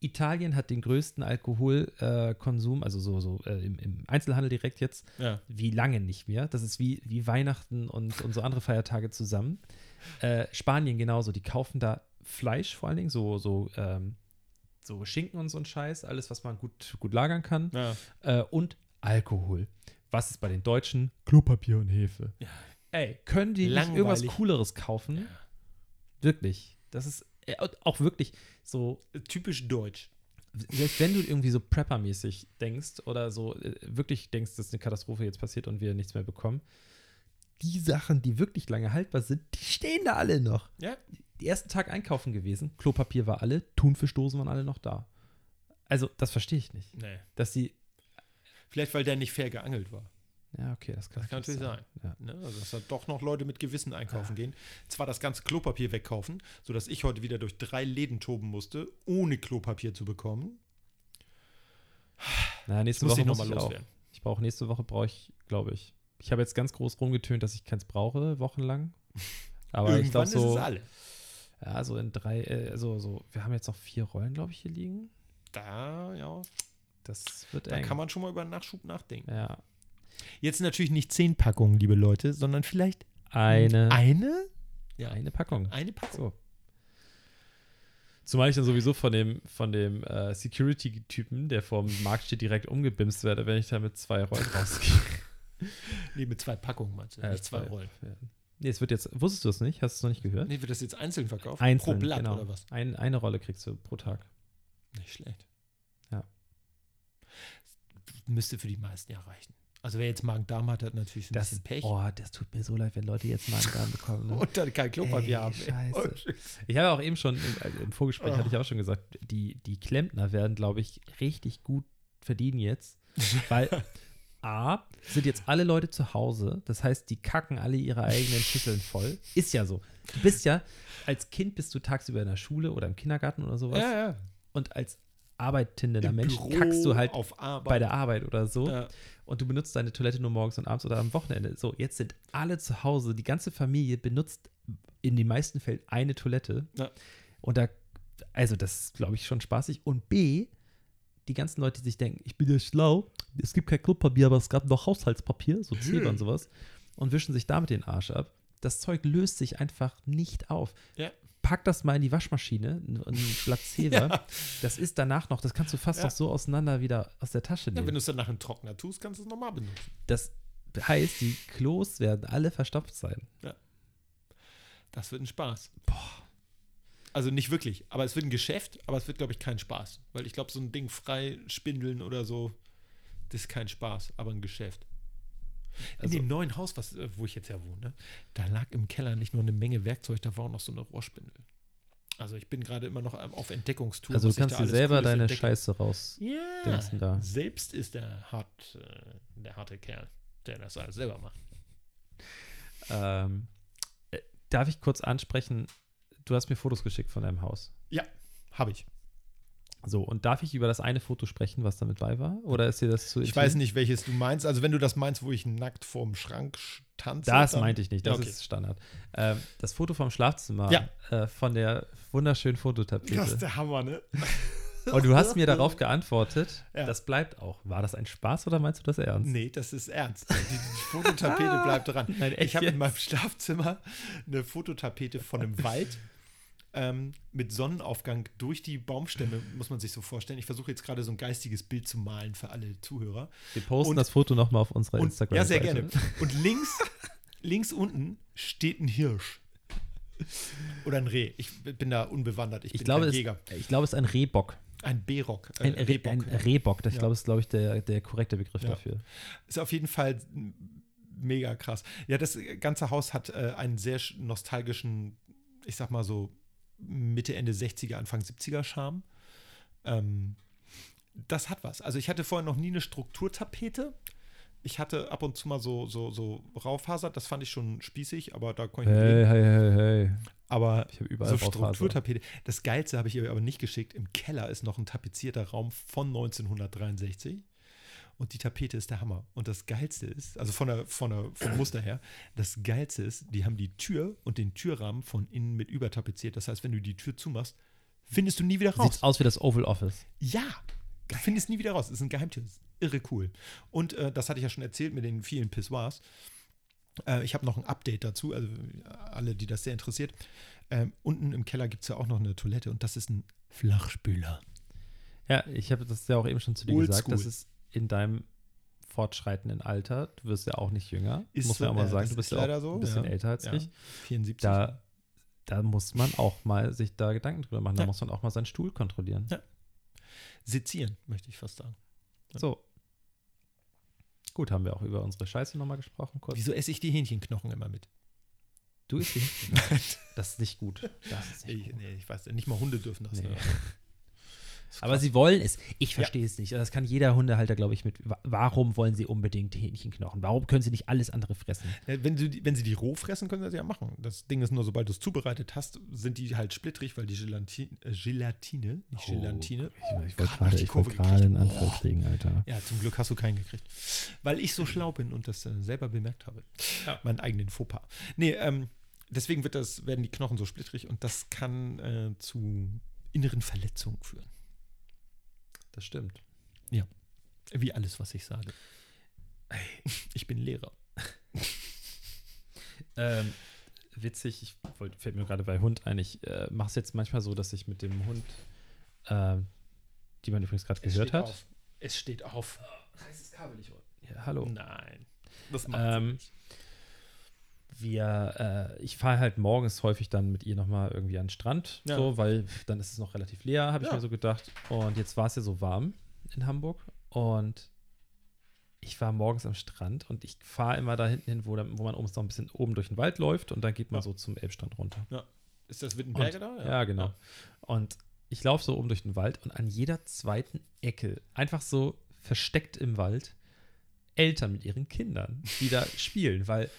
Italien hat den größten Alkoholkonsum, also so, so äh, im, im Einzelhandel direkt jetzt, Ja. wie lange nicht mehr. Das ist wie, wie Weihnachten und, und so andere Feiertage zusammen. Äh, Spanien genauso, die kaufen da Fleisch vor allen Dingen, so, so, ähm, so Schinken und so ein Scheiß, alles, was man gut, gut lagern kann. Ja. Äh, und Alkohol. Was ist bei den Deutschen? Klopapier und Hefe. Ja. Ey, können die nicht Langweilig. irgendwas Cooleres kaufen? Wirklich. Das ist äh, auch wirklich so Typisch deutsch. selbst wenn du irgendwie so Prepper-mäßig denkst oder so äh, wirklich denkst, dass eine Katastrophe jetzt passiert und wir nichts mehr bekommen, die Sachen, die wirklich lange haltbar sind, die stehen da alle noch. Ja. Die ersten Tag einkaufen gewesen, Klopapier war alle, Thunfischdosen waren alle noch da. Also, das verstehe ich nicht. Nee. Dass die, Vielleicht, weil der nicht fair geangelt war. ja, okay, das kann, Das kann natürlich sein. Ja. Ne? Also, dass da doch noch Leute mit Gewissen einkaufen gehen. Zwar das ganze Klopapier wegkaufen, sodass ich heute wieder durch drei Läden toben musste, ohne Klopapier zu bekommen. Na, nächste Woche ich noch muss mal ich auch. loswerden. Ich brauche nächste Woche, brauche ich, glaube ich. Ich habe jetzt ganz groß rumgetönt, dass ich keins brauche, wochenlang. Aber ich Irgendwann glaube so, ist es alle. ja, so in drei, äh, also so, wir haben jetzt noch vier Rollen, glaube ich, hier liegen. Da, ja, Das wird da eng. kann man schon mal über einen Nachschub nachdenken. ja. Jetzt natürlich nicht zehn Packungen, liebe Leute, sondern vielleicht Eine, eine? Ja, eine Packung. eine Packung. So. Zumal ich dann sowieso von dem, von dem äh, Security-Typen, der vor dem Markt steht, direkt umgebimst werde, wenn ich da mit zwei Rollen rausgehe. Nee, mit zwei Packungen meinst du, Äh, nicht zwei Rollen. Ja. Nee, es wird jetzt, wusstest du es nicht? Hast du es noch nicht gehört? Nee, wird das jetzt einzeln verkauft? Einzeln, Pro Blatt genau. oder was? Ein, eine Rolle kriegst du pro Tag. Nicht schlecht. Müsste für die meisten ja reichen. Also wer jetzt Magen-Darm hat, hat natürlich ein Das, bisschen Pech. oh, das tut mir so leid, wenn Leute jetzt mal einen Darm bekommen. Ne? Und dann kein Klopapier haben. scheiße. Ich habe auch eben schon, im, also im Vorgespräch Oh. hatte ich auch schon gesagt, die, die Klempner werden, glaube ich, richtig gut verdienen jetzt. Weil A, sind jetzt alle Leute zu Hause. Das heißt, die kacken alle ihre eigenen Schüsseln voll. Ist ja so. Du bist ja, als Kind bist du tagsüber in der Schule oder im Kindergarten oder sowas. Ja, ja. Und als arbeitender Im Mensch Büro, kackst du halt bei der Arbeit oder so. Ja. Und du benutzt deine Toilette nur morgens und abends oder am Wochenende. So, jetzt sind alle zu Hause. Die ganze Familie benutzt in den meisten Fällen eine Toilette. Ja. Und da, also das ist, glaube ich, schon spaßig. Und B, die ganzen Leute, die sich denken, ich bin ja schlau, es gibt kein Klopapier, aber es gab noch Haushaltspapier, so Zewa und sowas, und wischen sich damit den Arsch ab. Das Zeug löst sich einfach nicht auf. Ja. Pack das mal in die Waschmaschine, ein Blatt Zewa. Das ist danach noch, das kannst du fast Ja. noch so auseinander wieder aus der Tasche Ja, nehmen. wenn du es dann nach einem Trockner tust, kannst du es nochmal benutzen. Das heißt, die Klos werden alle verstopft sein. Das wird ein Spaß. Also nicht wirklich, aber es wird ein Geschäft, aber es wird, glaube ich, kein Spaß. Weil ich glaube, so ein Ding frei spindeln oder so, das ist kein Spaß, aber ein Geschäft. In Also- dem neuen Haus, was, äh, wo ich jetzt ja wohne, da lag im Keller nicht nur eine Menge Werkzeug, da war auch noch so eine Rohrspindel. Also ich bin gerade immer noch auf Entdeckungstour. Also du kannst dir selber Cooles deine entdecke. Scheiße raus. Ja, da. selbst ist der, hart, äh, der harte Kerl, der das alles selber macht. Ähm, äh, darf ich kurz ansprechen, du hast mir Fotos geschickt von deinem Haus. Ja, habe ich. So, und darf ich über das eine Foto sprechen, was damit bei war? Oder ist dir das zu Ich weiß nicht, welches du meinst. Also wenn du das meinst, wo ich nackt vorm Schrank tanze. Das meinte ich nicht, das okay. ist Standard. Ähm, das Foto vom Schlafzimmer Ja. äh, von der wunderschönen Das ist Fototapete. der Hammer, ne? Und du hast mir darauf geantwortet, Ja. das bleibt auch. War das ein Spaß oder meinst du das ernst? Nee, das ist ernst. Die, die Fototapete bleibt dran. Nein, ich habe in meinem Schlafzimmer eine Fototapete von einem Wald ähm, mit Sonnenaufgang durch die Baumstämme, muss man sich so vorstellen. Ich versuche jetzt gerade so ein geistiges Bild zu malen für alle Zuhörer. Wir posten Und- das Foto nochmal auf unserer Und, instagram ja, sehr gerne. Und links, links unten steht ein Hirsch. Oder ein Reh. Ich bin da unbewandert. Ich, Ich bin glaube, kein es, Jäger. ich glaube, es ist ein Rehbock. Ein B-Rock. Äh, Ein, Re Rehbock. ein Rehbock. Das, Ich Ja. glaube, ist, glaube ich, der, der korrekte Begriff Ja. dafür. Ist auf jeden Fall mega krass. Ja, das ganze Haus hat äh, einen sehr sch- nostalgischen, ich sag mal so Mitte, Ende 60er, Anfang 70er Charme. Ähm, das hat was. Also ich hatte vorher noch nie eine Strukturtapete. Ich hatte ab und zu mal so, so, so Raufaser, das fand ich schon spießig, aber da konnte ich mit leben. hey, hey, hey. Aber Ich überall so Raufaser. Strukturtapete. Das Geilste habe ich ihr aber nicht geschickt. Im Keller ist noch ein tapezierter Raum von 1963. Und die Tapete ist der Hammer. Und das Geilste ist, also von der, von der, vom Muster her, das Geilste ist, die haben die Tür und den Türrahmen von innen mit übertapeziert. Das heißt, wenn du die Tür zumachst, findest du nie wieder raus. Sieht aus wie das Oval Office. Ja, du findest nie wieder raus. Das ist ein Geheimtipp. Ist irre cool. Und äh, das hatte ich ja schon erzählt mit den vielen Pissoirs. Äh, ich habe noch ein Update dazu, also äh, alle, die das sehr interessiert. Ähm, unten im Keller gibt es ja auch noch eine Toilette und das ist ein Flachspüler. Ja, ich habe das ja auch eben schon zu dir gesagt. Oldschool. Das ist in deinem fortschreitenden Alter. Du wirst ja auch nicht jünger. Ist muss man so, auch mal ja, sagen. Du bist ist ja auch so, ein bisschen ja. älter als Ja. ich. 74. Da, da muss man auch mal sich da Gedanken drüber machen. Da Ja. muss man auch mal seinen Stuhl kontrollieren. Ja. Sezieren, möchte ich fast sagen. So. Gut, haben wir auch über unsere Scheiße nochmal gesprochen kurz. Wieso esse ich die Hähnchenknochen immer mit? Du isst die? das ist nicht gut. Das ist nicht Ich, gut. nee, ich weiß, nicht mal Hunde dürfen das. Nee. Ne? Aber sie wollen es. Ich verstehe es nicht. Das kann jeder Hundehalter, glaube ich, mit. wa- Warum wollen sie unbedingt Hähnchenknochen? Warum können sie nicht alles andere fressen? Ja, Wenn, sie, die- wenn sie die roh fressen, können sie das ja machen. Das Ding ist nur, sobald du es zubereitet hast, sind die halt splittrig, weil die Gelatine, äh, Gelatine nicht Gelatine. Oh, Ich, ich wollte gerade ich wollte gerade einen. Anfall kriegen, Alter. Ja, zum Glück hast du keinen gekriegt. Weil ich so schlau bin und das äh, selber bemerkt habe. Meinen eigenen Fauxpas. Nee, ähm, deswegen wird das, werden die Knochen so splittrig und das kann äh, zu inneren Verletzungen führen. Das stimmt. Wie alles, was ich sage. Ich bin Lehrer. Ähm, witzig, ich wollte, fällt mir gerade bei Hund ein. Ich äh, mache es jetzt manchmal so, dass ich mit dem Hund, äh, die man übrigens gerade gehört hat. Auf. Es steht auf. Reiß das Kabel nicht Ja, hallo. Nein. Das macht Ähm, nicht. Wir, äh, ich fahre halt morgens häufig dann mit ihr nochmal irgendwie an den Strand, Ja. so, weil dann ist es noch relativ leer, habe ich Ja. mir so gedacht. Und jetzt war es ja so warm in Hamburg und ich war morgens am Strand und ich fahre immer da hinten hin, wo, wo man oben so ein bisschen oben durch den Wald läuft und dann geht man Ja. so zum Elbstrand runter. Ist das Wittenberger Und- da? Ja, genau. Und ich laufe so oben durch den Wald und an jeder zweiten Ecke, einfach so versteckt im Wald, Eltern mit ihren Kindern, die da spielen, weil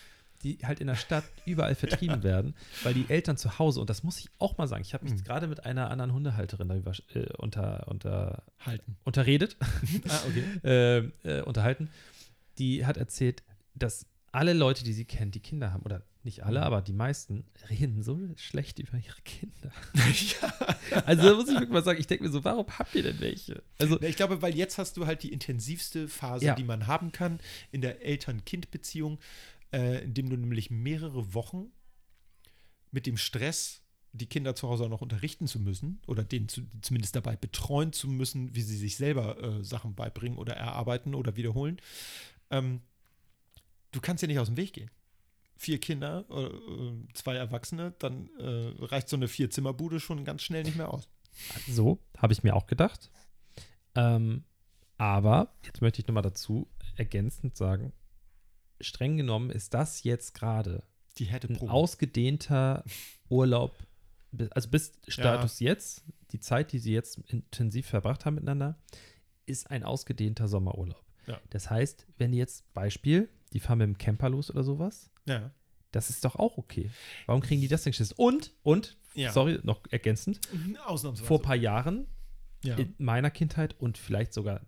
die halt in der Stadt überall vertrieben werden, weil die Eltern zu Hause, und das muss ich auch mal sagen, ich habe mich Mhm. gerade mit einer anderen Hundehalterin darüber äh, unter, unter, Halten. unterredet, ah, okay. äh, äh, unterhalten, die hat erzählt, dass alle Leute, die sie kennt, die Kinder haben, oder nicht alle, Mhm. aber die meisten, reden so schlecht über ihre Kinder. ja. Also da muss ich wirklich mal sagen, ich denke mir so, warum habt ihr denn welche? Also, Ja, Ich glaube, weil jetzt hast du halt die intensivste Phase, Ja. die man haben kann in der Eltern-Kind-Beziehung, äh, indem du nämlich mehrere Wochen mit dem Stress, die Kinder zu Hause auch noch unterrichten zu müssen oder denen zu, zumindest dabei betreuen zu müssen, wie sie sich selber äh, Sachen beibringen oder erarbeiten oder wiederholen. Ähm, du kannst ja nicht aus dem Weg gehen. Vier Kinder, äh, äh, zwei Erwachsene, dann äh, reicht so eine Vier-Zimmer-Bude schon ganz schnell nicht mehr aus. so habe ich mir auch gedacht. Ähm, aber jetzt möchte ich nochmal dazu ergänzend sagen, streng genommen ist das jetzt gerade Die hätte ein ausgedehnter Urlaub, also bis Status jetzt, die Zeit, die sie jetzt intensiv verbracht haben miteinander, ist ein ausgedehnter Sommerurlaub. Ja. Das heißt, wenn jetzt, Beispiel, die fahren mit dem Camper los oder sowas, Ja. das ist doch auch okay. Warum kriegen die das denn geschissen? Und, und, Ja. sorry, noch ergänzend, Ausnahmsweise. vor ein paar Jahren ja. in meiner Kindheit und vielleicht sogar,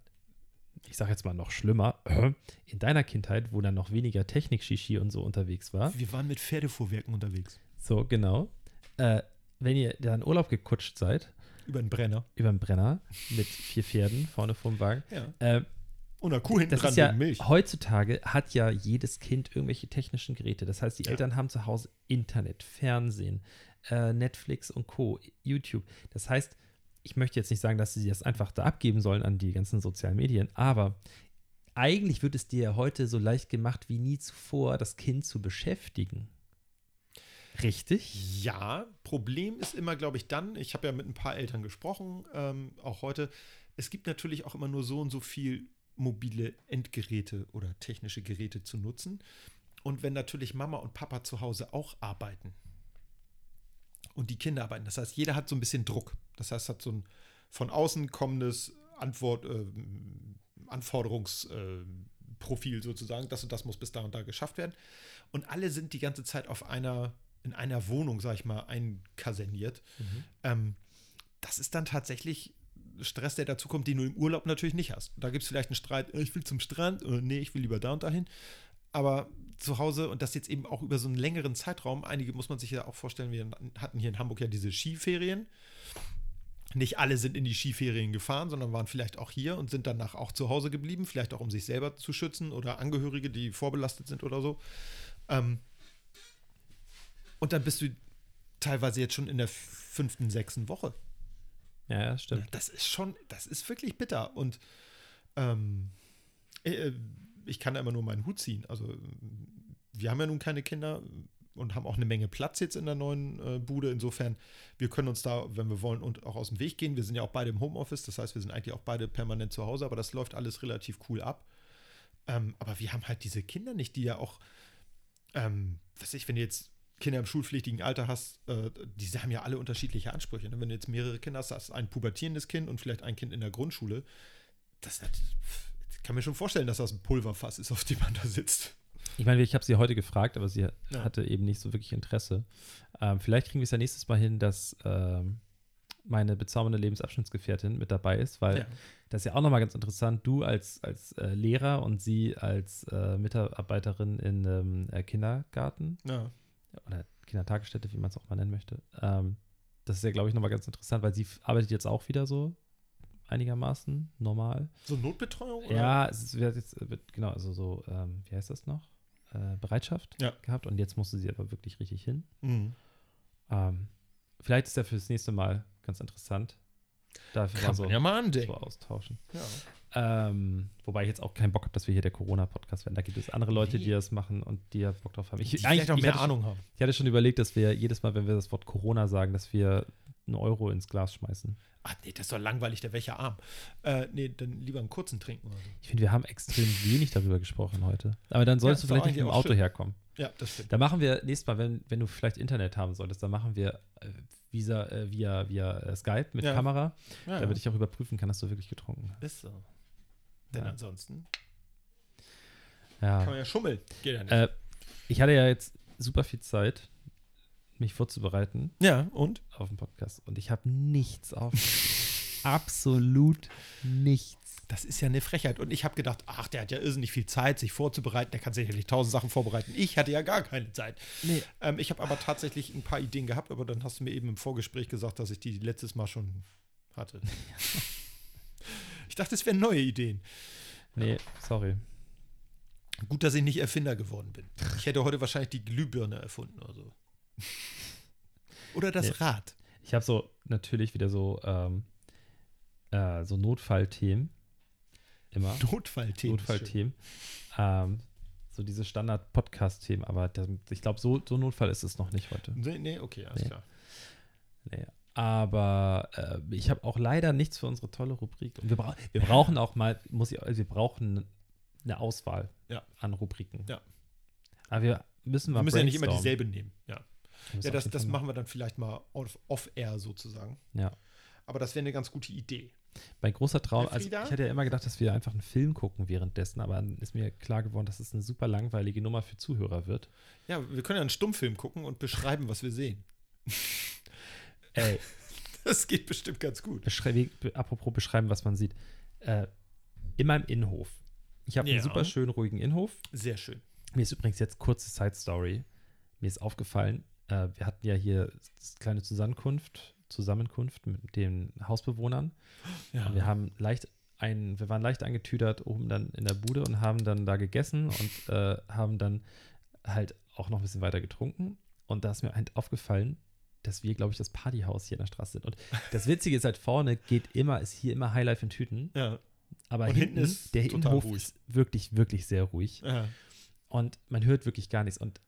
ich sage jetzt mal noch schlimmer, in deiner Kindheit, wo dann noch weniger Technik-Shishi und so unterwegs war. Wir waren mit Pferdefuhrwerken unterwegs. So, genau. Äh, wenn ihr da in Urlaub gekutscht seid, Über den Brenner. über den Brenner mit vier Pferden vorne vom Wagen, Ja. äh, Und eine Kuh hinten das dran ist ja, Milch. heutzutage hat ja jedes Kind irgendwelche technischen Geräte. Das heißt, die Ja. Eltern haben zu Hause Internet, Fernsehen, äh, Netflix und Co., YouTube. Das heißt, ich möchte jetzt nicht sagen, dass sie das einfach da abgeben sollen an die ganzen sozialen Medien, aber eigentlich wird es dir heute so leicht gemacht wie nie zuvor, das Kind zu beschäftigen. Richtig? Ja, Problem ist immer, glaube ich, dann, ich habe ja mit ein paar Eltern gesprochen, ähm, auch heute, es gibt natürlich auch immer nur so und so viel mobile Endgeräte oder technische Geräte zu nutzen. Und wenn natürlich Mama und Papa zu Hause auch arbeiten und die Kinder arbeiten, das heißt, jeder hat so ein bisschen Druck. Das heißt, hat so ein von außen kommendes Antwort, äh, Anforderungsprofil sozusagen, das und das muss bis da und da geschafft werden. Und alle sind die ganze Zeit auf einer, in einer Wohnung, sag ich mal, einkaserniert. Ähm, das ist dann tatsächlich Stress, der dazu kommt, den du im Urlaub natürlich nicht hast. Da gibt es vielleicht einen Streit, äh, ich will zum Strand, oder nee, ich will lieber da und dahin. Aber zu Hause und das jetzt eben auch über so einen längeren Zeitraum, einige muss man sich ja auch vorstellen, wir hatten hier in Hamburg ja diese Skiferien. Nicht alle sind in die Skiferien gefahren, sondern waren vielleicht auch hier und sind danach auch zu Hause geblieben, vielleicht auch um sich selber zu schützen oder Angehörige, die vorbelastet sind oder so. Ähm, und dann bist du teilweise jetzt schon in der fünften, sechsten Woche. Ja, stimmt. Das ist schon, das ist wirklich bitter. Und ähm, äh, ich kann da immer nur meinen Hut ziehen. Also wir haben ja nun keine Kinder und haben auch eine Menge Platz jetzt in der neuen äh, Bude. Insofern, wir können uns da, wenn wir wollen, und auch aus dem Weg gehen. Wir sind ja auch beide im Homeoffice, das heißt, wir sind eigentlich auch beide permanent zu Hause, aber das läuft alles relativ cool ab. Ähm, aber wir haben halt diese Kinder nicht, die ja auch, ähm, was ich, wenn du jetzt Kinder im schulpflichtigen Alter hast, äh, die haben ja alle unterschiedliche Ansprüche. Ne? Wenn du jetzt mehrere Kinder hast, hast ein pubertierendes Kind und vielleicht ein Kind in der Grundschule, das, ich kann mir schon vorstellen, dass das ein Pulverfass ist, auf dem man da sitzt. Ich meine, ich habe sie heute gefragt, aber sie Ja. hatte eben nicht so wirklich Interesse. Ähm, vielleicht kriegen wir es ja nächstes Mal hin, dass ähm, meine bezaubernde Lebensabschnittsgefährtin mit dabei ist, weil Ja. das ist ja auch nochmal ganz interessant. Du als, als äh, Lehrer und sie als äh, Mitarbeiterin in einem äh, Kindergarten Ja. oder Kindertagesstätte, wie man es auch mal nennen möchte. Ähm, das ist ja, glaube ich, nochmal ganz interessant, weil sie arbeitet jetzt auch wieder so einigermaßen normal. So Notbetreuung? Oder? Ja, es wird jetzt, wird, genau, also so, ähm, wie heißt das noch? Äh, Bereitschaft Ja. gehabt und jetzt musste sie aber wirklich richtig hin. Mhm. Ähm, vielleicht ist ja fürs nächste Mal ganz interessant. Dafür Kann mal so, man ja mal so andenken. austauschen. Ja. Ähm, wobei ich jetzt auch keinen Bock habe, dass wir hier der Corona-Podcast werden. Da gibt es andere Leute, die das machen und die ja Bock drauf haben. Ich, Die vielleicht auch mehr hatte Ahnung haben. Schon, ich hatte schon überlegt, dass wir jedes Mal, wenn wir das Wort Corona sagen, dass wir einen Euro ins Glas schmeißen. Ach nee, das ist doch langweilig, der welcher Arm. Äh, nee, dann lieber einen kurzen trinken. Oder so. Ich finde, wir haben extrem wenig darüber gesprochen heute. Aber dann solltest ist du vielleicht nicht mit dem eigentlich auch Auto schön. herkommen. Ja, das stimmt. Da machen wir nächstes Mal, wenn, wenn du vielleicht Internet haben solltest, dann machen wir äh, via, äh, via, via äh, Skype mit Ja. Kamera, Ja, damit ich auch überprüfen kann, dass du wirklich getrunken hast. ist so. Denn Ja. ansonsten Ja. kann man ja schummeln. Geht ja nicht. Äh, ich hatte ja jetzt super viel Zeit, mich vorzubereiten ja, und? auf den Podcast und ich habe nichts auf. Absolut nichts. Das ist ja eine Frechheit. Und ich habe gedacht, ach, der hat ja irrsinnig viel Zeit, sich vorzubereiten. Der kann sicherlich tausend Sachen vorbereiten. Ich hatte ja gar keine Zeit. Nee. Ähm, ich habe aber tatsächlich ein paar Ideen gehabt, aber dann hast du mir eben im Vorgespräch gesagt, dass ich die letztes Mal schon hatte. ich dachte, es wären neue Ideen. Nee, sorry. Gut, dass ich nicht Erfinder geworden bin. Ich hätte heute wahrscheinlich die Glühbirne erfunden oder so. Oder das Nee. Rad. Ich habe so natürlich wieder so, ähm, äh, so Notfallthemen. Immer. Notfallthemen. Notfallthemen. Ähm, so diese Standard-Podcast-Themen, aber das, ich glaube, so, so Notfall ist es noch nicht heute. Nee, nee, okay, alles Nee. klar. Nee. Aber äh, ich habe auch leider nichts für unsere tolle Rubrik. Und wir, bra wir brauchen auch mal, muss ich, also wir brauchen eine Auswahl Ja. an Rubriken. Ja. Aber wir müssen mal Wir müssen ja nicht immer dieselbe nehmen. Ja, ja das, das machen wir dann vielleicht mal off- off-air sozusagen. Ja. Aber das wäre eine ganz gute Idee. Mein großer Traum, Herr also ich hätte ja immer gedacht, dass wir einfach einen Film gucken währenddessen, aber dann ist mir klar geworden, dass es eine super langweilige Nummer für Zuhörer wird. Ja, wir können ja einen Stummfilm gucken und beschreiben, was wir sehen. Ey, Das geht bestimmt ganz gut. beschrei- be- apropos beschreiben, was man sieht. Äh, in meinem Innenhof. Ich habe Ja. einen super schönen, ruhigen Innenhof. Sehr schön. Mir ist übrigens jetzt kurze Side Story. Mir ist aufgefallen, äh, wir hatten ja hier kleine Zusammenkunft, Zusammenkunft mit den Hausbewohnern. Ja. Wir haben leicht ein, wir waren leicht angetüdert oben dann in der Bude und haben dann da gegessen und äh, haben dann halt auch noch ein bisschen weiter getrunken. Und da ist mir halt aufgefallen, dass wir, glaube ich, das Partyhaus hier in der Straße sind. Und das Witzige ist halt vorne geht immer, ist hier immer Highlife in Tüten. ja. Aber hinten, hinten ist der Innenhof ruhig. ist wirklich, wirklich sehr ruhig. ja. Und man hört wirklich gar nichts. Und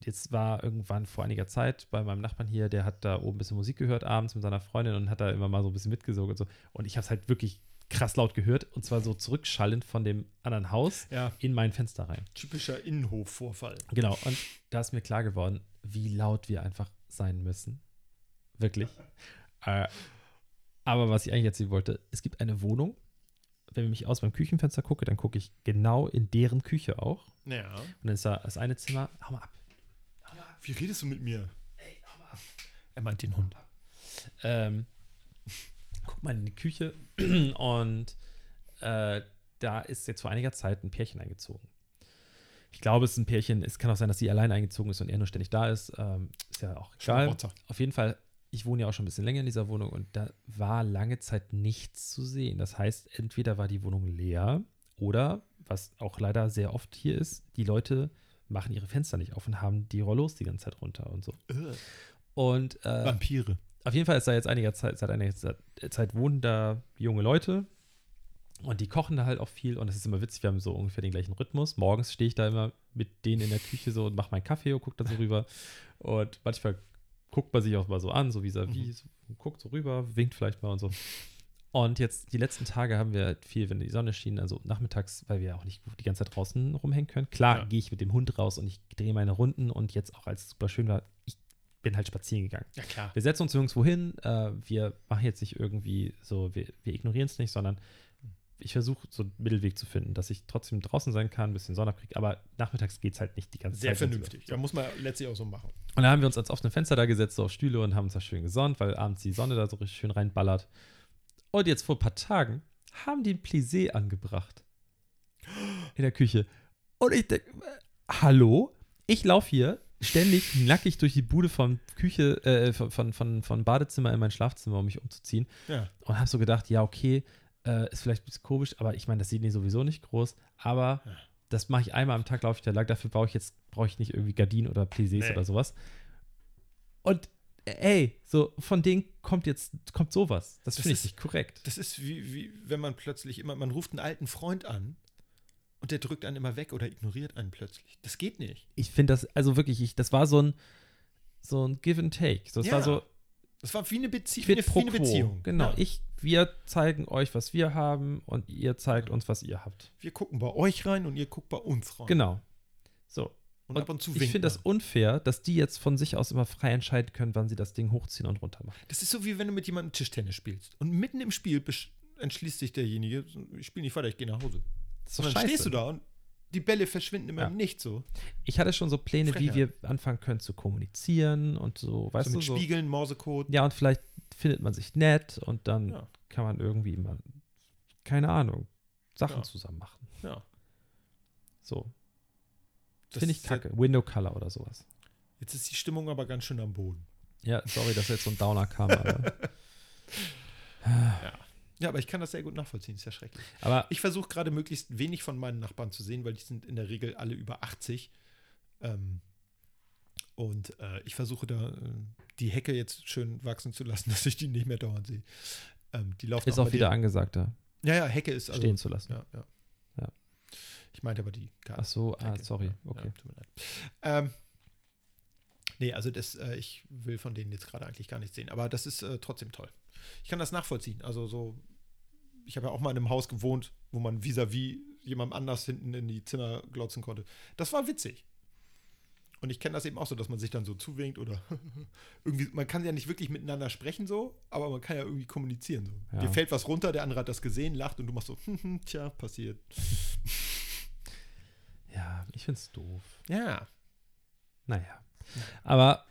jetzt war irgendwann vor einiger Zeit bei meinem Nachbarn hier, der hat da oben ein bisschen Musik gehört abends mit seiner Freundin und hat da immer mal so ein bisschen mitgesogen und so. Und ich habe es halt wirklich krass laut gehört und zwar so zurückschallend von dem anderen Haus Ja, in mein Fenster rein. typischer Innenhofvorfall. Genau, und da ist mir klar geworden, wie laut wir einfach sein müssen. Wirklich. äh, aber was ich eigentlich erzählen wollte, es gibt eine Wohnung. Wenn ich aus meinem Küchenfenster gucke, dann gucke ich genau in deren Küche auch. Ja. Und dann ist da das eine Zimmer. Hau mal ab. Wie redest du mit mir? Er meint den Hund. Ähm, guck mal in die Küche und äh, da ist jetzt vor einiger Zeit ein Pärchen eingezogen. Ich glaube, es ist ein Pärchen. Es kann auch sein, dass sie allein eingezogen ist und er nur ständig da ist. Ähm, ist ja auch egal. Auf jeden Fall, ich wohne ja auch schon ein bisschen länger in dieser Wohnung und da war lange Zeit nichts zu sehen. Das heißt, entweder war die Wohnung leer oder, was auch leider sehr oft hier ist, die Leute machen ihre Fenster nicht auf und haben die Rollos die ganze Zeit runter und so. Und äh, Vampire. auf jeden Fall ist da jetzt einiger Zeit, seit einiger Zeit, Zeit wohnen da junge Leute und die kochen da halt auch viel und es ist immer witzig, wir haben so ungefähr den gleichen Rhythmus. Morgens stehe ich da immer mit denen in der Küche so und mache meinen Kaffee und gucke dann so rüber und manchmal guckt man sich auch mal so an, so vis-à-vis, so, guckt so rüber, winkt vielleicht mal und so. Und jetzt, die letzten Tage haben wir halt viel, wenn die Sonne schien, also nachmittags, weil wir auch nicht die ganze Zeit draußen rumhängen können. Klar, Ja. gehe ich mit dem Hund raus und ich drehe meine Runden und jetzt auch, als es super schön war, ich bin halt spazieren gegangen. Ja, klar. Wir setzen uns nirgendwo hin, äh, wir machen jetzt nicht irgendwie so, wir, wir ignorieren es nicht, sondern ich versuche so einen Mittelweg zu finden, dass ich trotzdem draußen sein kann, ein bisschen Sonne abkriege, aber nachmittags geht es halt nicht die ganze Sehr Zeit. vernünftig. Ja, muss man letztlich auch so machen. Und da haben wir uns ans offene Fenster da gesetzt, so auf Stühle und haben uns da schön gesonnt, weil abends die Sonne da so richtig schön reinballert. Und jetzt vor ein paar Tagen haben die ein Plissé angebracht. In der Küche. Und ich denke, hallo? Ich laufe hier ständig nackig durch die Bude von Küche, äh, von, von, von, von Badezimmer in mein Schlafzimmer, um mich umzuziehen. Ja. Und habe so gedacht, ja, okay, äh, ist vielleicht ein bisschen komisch, aber ich meine, das sieht die sowieso nicht groß. Aber Ja. das mache ich einmal am Tag, laufe ich da lang. Dafür brauche ich jetzt, brauche ich nicht irgendwie Gardinen oder Plissés Nee. oder sowas. Und äh, ey, so von denen kommt jetzt, kommt sowas. Das, Das finde ich nicht korrekt. Das ist wie, wie, wenn man plötzlich immer, man ruft einen alten Freund an und der drückt einen immer weg oder ignoriert einen plötzlich. Das geht nicht. Ich finde das, also wirklich, ich, das war so ein, so ein Give and Take. So, es Ja, war so, Das war wie eine, Bezie quid wie eine. Beziehung. Genau, Ja. ich, wir zeigen euch, was wir haben und ihr zeigt uns, was ihr habt. Wir gucken bei euch rein und ihr guckt bei uns rein. Genau. So. Und, Und ab und zu ich winkt finde das unfair, dass die jetzt von sich aus immer frei entscheiden können, wann sie das Ding hochziehen und runter machen. Das ist so, wie wenn du mit jemandem Tischtennis spielst. Und mitten im Spiel entschließt sich derjenige, ich spiele nicht weiter, ich gehe nach Hause. Das ist Und dann scheiße. stehst du da und die Bälle verschwinden immer Ja. im Nichts so. Ich hatte schon so Pläne, wie Frechheit. wir anfangen können zu kommunizieren und so, weißt so du, mit so. Spiegeln, Morsecode. Ja, und vielleicht findet man sich nett und dann Ja. kann man irgendwie mal, keine Ahnung, Sachen Ja. zusammen machen. Ja. So. Finde ich kacke. Window Color oder sowas. Jetzt ist die Stimmung aber ganz schön am Boden. Ja, sorry, dass jetzt so ein Downer kam. Aber, Ja, aber ich kann das sehr gut nachvollziehen, ist ja schrecklich. aber Ich versuche gerade möglichst wenig von meinen Nachbarn zu sehen, weil die sind in der Regel alle über 80. Ähm, und äh, ich versuche da äh, die Hecke jetzt schön wachsen zu lassen, dass ich die nicht mehr dauernd sehe. Ähm, die laufen ist auch wieder angesagt, da Ja, ja, Hecke ist also, stehen zu lassen. Ja, ja. Ja. Ich meinte aber die Garten. Ach so, ah, sorry. Ja, Okay. Ja, tut mir leid. Ähm, nee, also das, äh, ich will von denen jetzt gerade eigentlich gar nichts sehen, aber das ist äh, trotzdem toll. Ich kann das nachvollziehen. Also so, ich habe ja auch mal in einem Haus gewohnt, wo man vis-à-vis jemandem anders hinten in die Zimmer glotzen konnte. Das war witzig. Und ich kenne das eben auch so, dass man sich dann so zuwinkt oder irgendwie, man kann ja nicht wirklich miteinander sprechen so, aber man kann ja irgendwie kommunizieren so. Ja. Dir fällt was runter, der andere hat das gesehen, lacht und du machst so, tja, passiert. Ja, ich finde es doof. Ja. Naja. Aber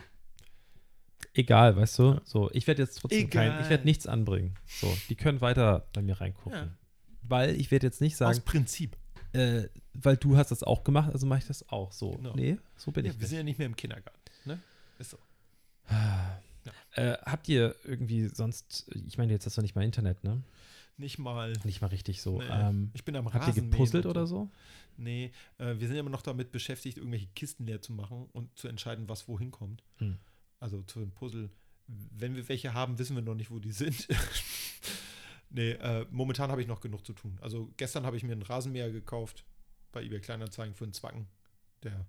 egal, weißt du? So, ich werde jetzt trotzdem kein, Egal. ich werde nichts anbringen. So, die können weiter bei mir reingucken. Ja. Weil ich werde jetzt nicht Aus sagen, Prinzip. äh, weil du hast das auch gemacht, also mache ich das auch so. Genau. Nee, so bin Ja, ich wir nicht. sind ja nicht mehr im Kindergarten. Ne? Ist so. Äh, habt ihr irgendwie sonst, ich meine, jetzt hast du nicht mal Internet, ne? Nicht mal. Nicht mal richtig so. Nee. Ähm, ich bin am habt ihr gepuzzelt oder so? Nee, äh, wir sind immer noch damit beschäftigt, irgendwelche Kisten leer zu machen und zu entscheiden, was wohin kommt. Hm. Also zu dem Puzzle. Wenn wir welche haben, wissen wir noch nicht, wo die sind. nee, äh, momentan habe ich noch genug zu tun. Also gestern habe ich mir einen Rasenmäher gekauft bei eBay Kleinanzeigen für einen Zwacken. Der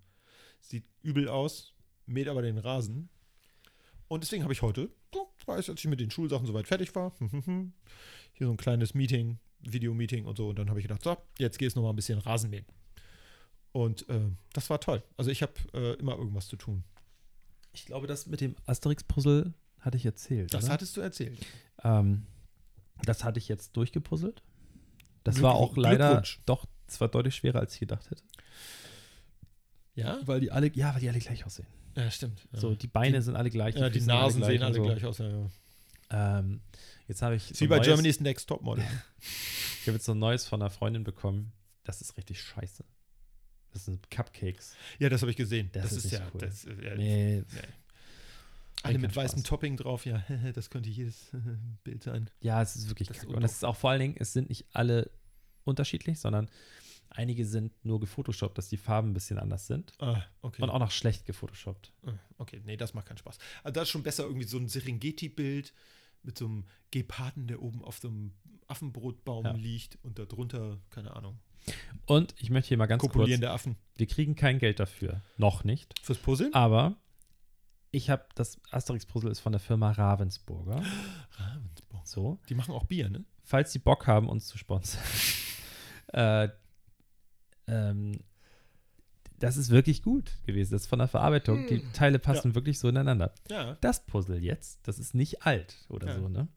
sieht übel aus, mäht aber den Rasen. Und deswegen habe ich heute, weiß, als ich mit den Schulsachen soweit fertig war, hier so ein kleines Meeting, Videomeeting und so. Und dann habe ich gedacht, so, jetzt geht es nochmal ein bisschen Rasen mähen. Und äh, das war toll. Also ich habe äh, immer irgendwas zu tun. Ich glaube, das mit dem Asterix-Puzzle hatte ich erzählt. Das oder? hattest du erzählt. Ähm, das hatte ich jetzt durchgepuzzelt. Das Glück- war auch leider doch zwar deutlich schwerer, als ich gedacht hätte. Ja? Weil die alle, ja, weil die alle gleich aussehen. Ja, stimmt. Ja. So, die Beine sind alle gleich. ja, die Füße sind Nasen sehen alle so. gleich aus. Ja, ja. Ähm, jetzt habe ich Ist so wie bei neues- Germany's Next Topmodel. Ich habe jetzt so ein neues von einer Freundin bekommen. Das ist richtig scheiße. Das sind Cupcakes. Ja, das habe ich gesehen. Das Das, ist ist, ja, cool. das, ja Nee, alle keinen mit weißem Spaß. Topping drauf. Ja, das könnte jedes Bild sein. Ja, es ist wirklich Das ist. Und das ist auch vor allen Dingen, es sind nicht alle unterschiedlich, sondern einige sind nur gefotoshoppt, dass die Farben ein bisschen anders sind. Ah, okay. Und auch noch schlecht gefotoshoppt. Ah, Okay, nee, das macht keinen Spaß. Also da ist schon besser irgendwie so ein Serengeti-Bild mit so einem Geparden, der oben auf so einem Affenbrotbaum Ja. liegt und darunter, keine Ahnung, Und ich möchte hier mal ganz kurz, Affen. wir kriegen kein Geld dafür. Noch nicht. Fürs Puzzeln? Aber ich habe, das Asterix-Puzzle ist von der Firma Ravensburger. Ravensburg. So. Die machen auch Bier, ne? falls Sie Bock haben, uns zu sponsern. äh, ähm, das ist wirklich gut gewesen. Das ist von der Verarbeitung. Die Teile passen wirklich so ineinander. Ja. Das Puzzle jetzt, das ist nicht alt oder Ja. so, ne?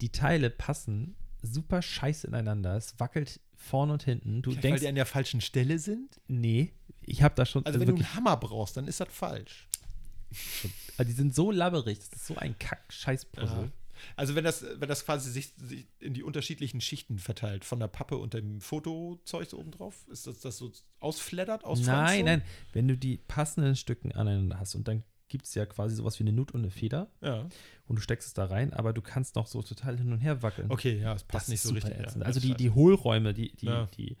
Die Teile passen super scheiße ineinander. Es wackelt vorne und hinten. Du Vielleicht, denkst, weil die an der falschen Stelle sind? nee, ich habe da schon. Also, wenn wirklich, du einen Hammer brauchst, dann ist das falsch. also die sind so labberig. Das ist so ein Kack-Scheiß-Puzzle. Ja. Also wenn das, wenn das quasi sich, sich in die unterschiedlichen Schichten verteilt, von der Pappe und dem Fotozeug so oben drauf, ist das, das so ausflattert, ausfranst Nein, nein. Wenn du die passenden Stücken aneinander hast und dann gibt es ja quasi sowas wie eine Nut und eine Feder Ja. und du steckst es da rein, aber du kannst noch so total hin und her wackeln. Okay, ja, es das passt nicht ist so richtig. Ja, also das die, die Hohlräume, die, die, Ja. die,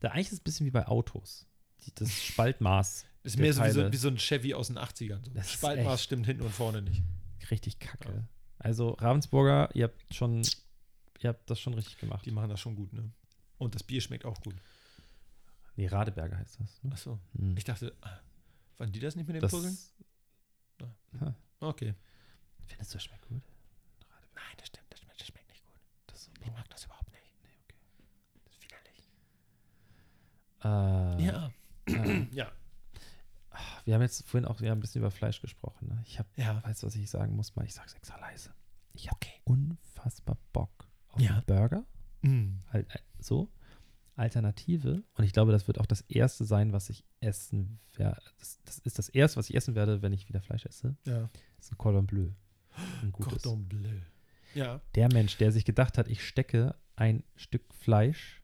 da eigentlich ist es ein bisschen wie bei Autos. Die, das Spaltmaß. Ist mehr so wie, so wie so ein Chevy aus den 80ern. So. Das Spaltmaß stimmt hinten und vorne nicht. richtig kacke. Also Ravensburger, ihr habt schon, ihr habt das schon richtig gemacht. Die machen das schon gut, ne? Und das Bier schmeckt auch gut. Nee, Radeberger heißt das. Ne? Achso. Hm. Ich dachte, ah, waren die das nicht mit dem das Puzzeln? Okay. Findest du, das schmeckt gut? Nein, das stimmt, das schmeckt, das schmeckt nicht gut. Das Ich mag das überhaupt nicht. Nee, okay. Das ist widerlich. Äh, Ja. äh, Ja. wir haben jetzt vorhin auch ja, ein bisschen über Fleisch gesprochen. Ne? Ich habe, Ja. weißt du, was ich sagen muss? Mal, ich sag's extra leise. Ich habe Okay. unfassbar Bock auf Ja. einen Burger. Mm. Halt, äh, so. Alternative. Und ich glaube, das wird auch das erste sein, was ich essen werde. Das, das ist das erste, was ich essen werde, wenn ich wieder Fleisch esse. Ja. Das ist ein Cordon Bleu. Ein gutes. Cordon Bleu. Ja. Der Mensch, der sich gedacht hat, ich stecke ein Stück Fleisch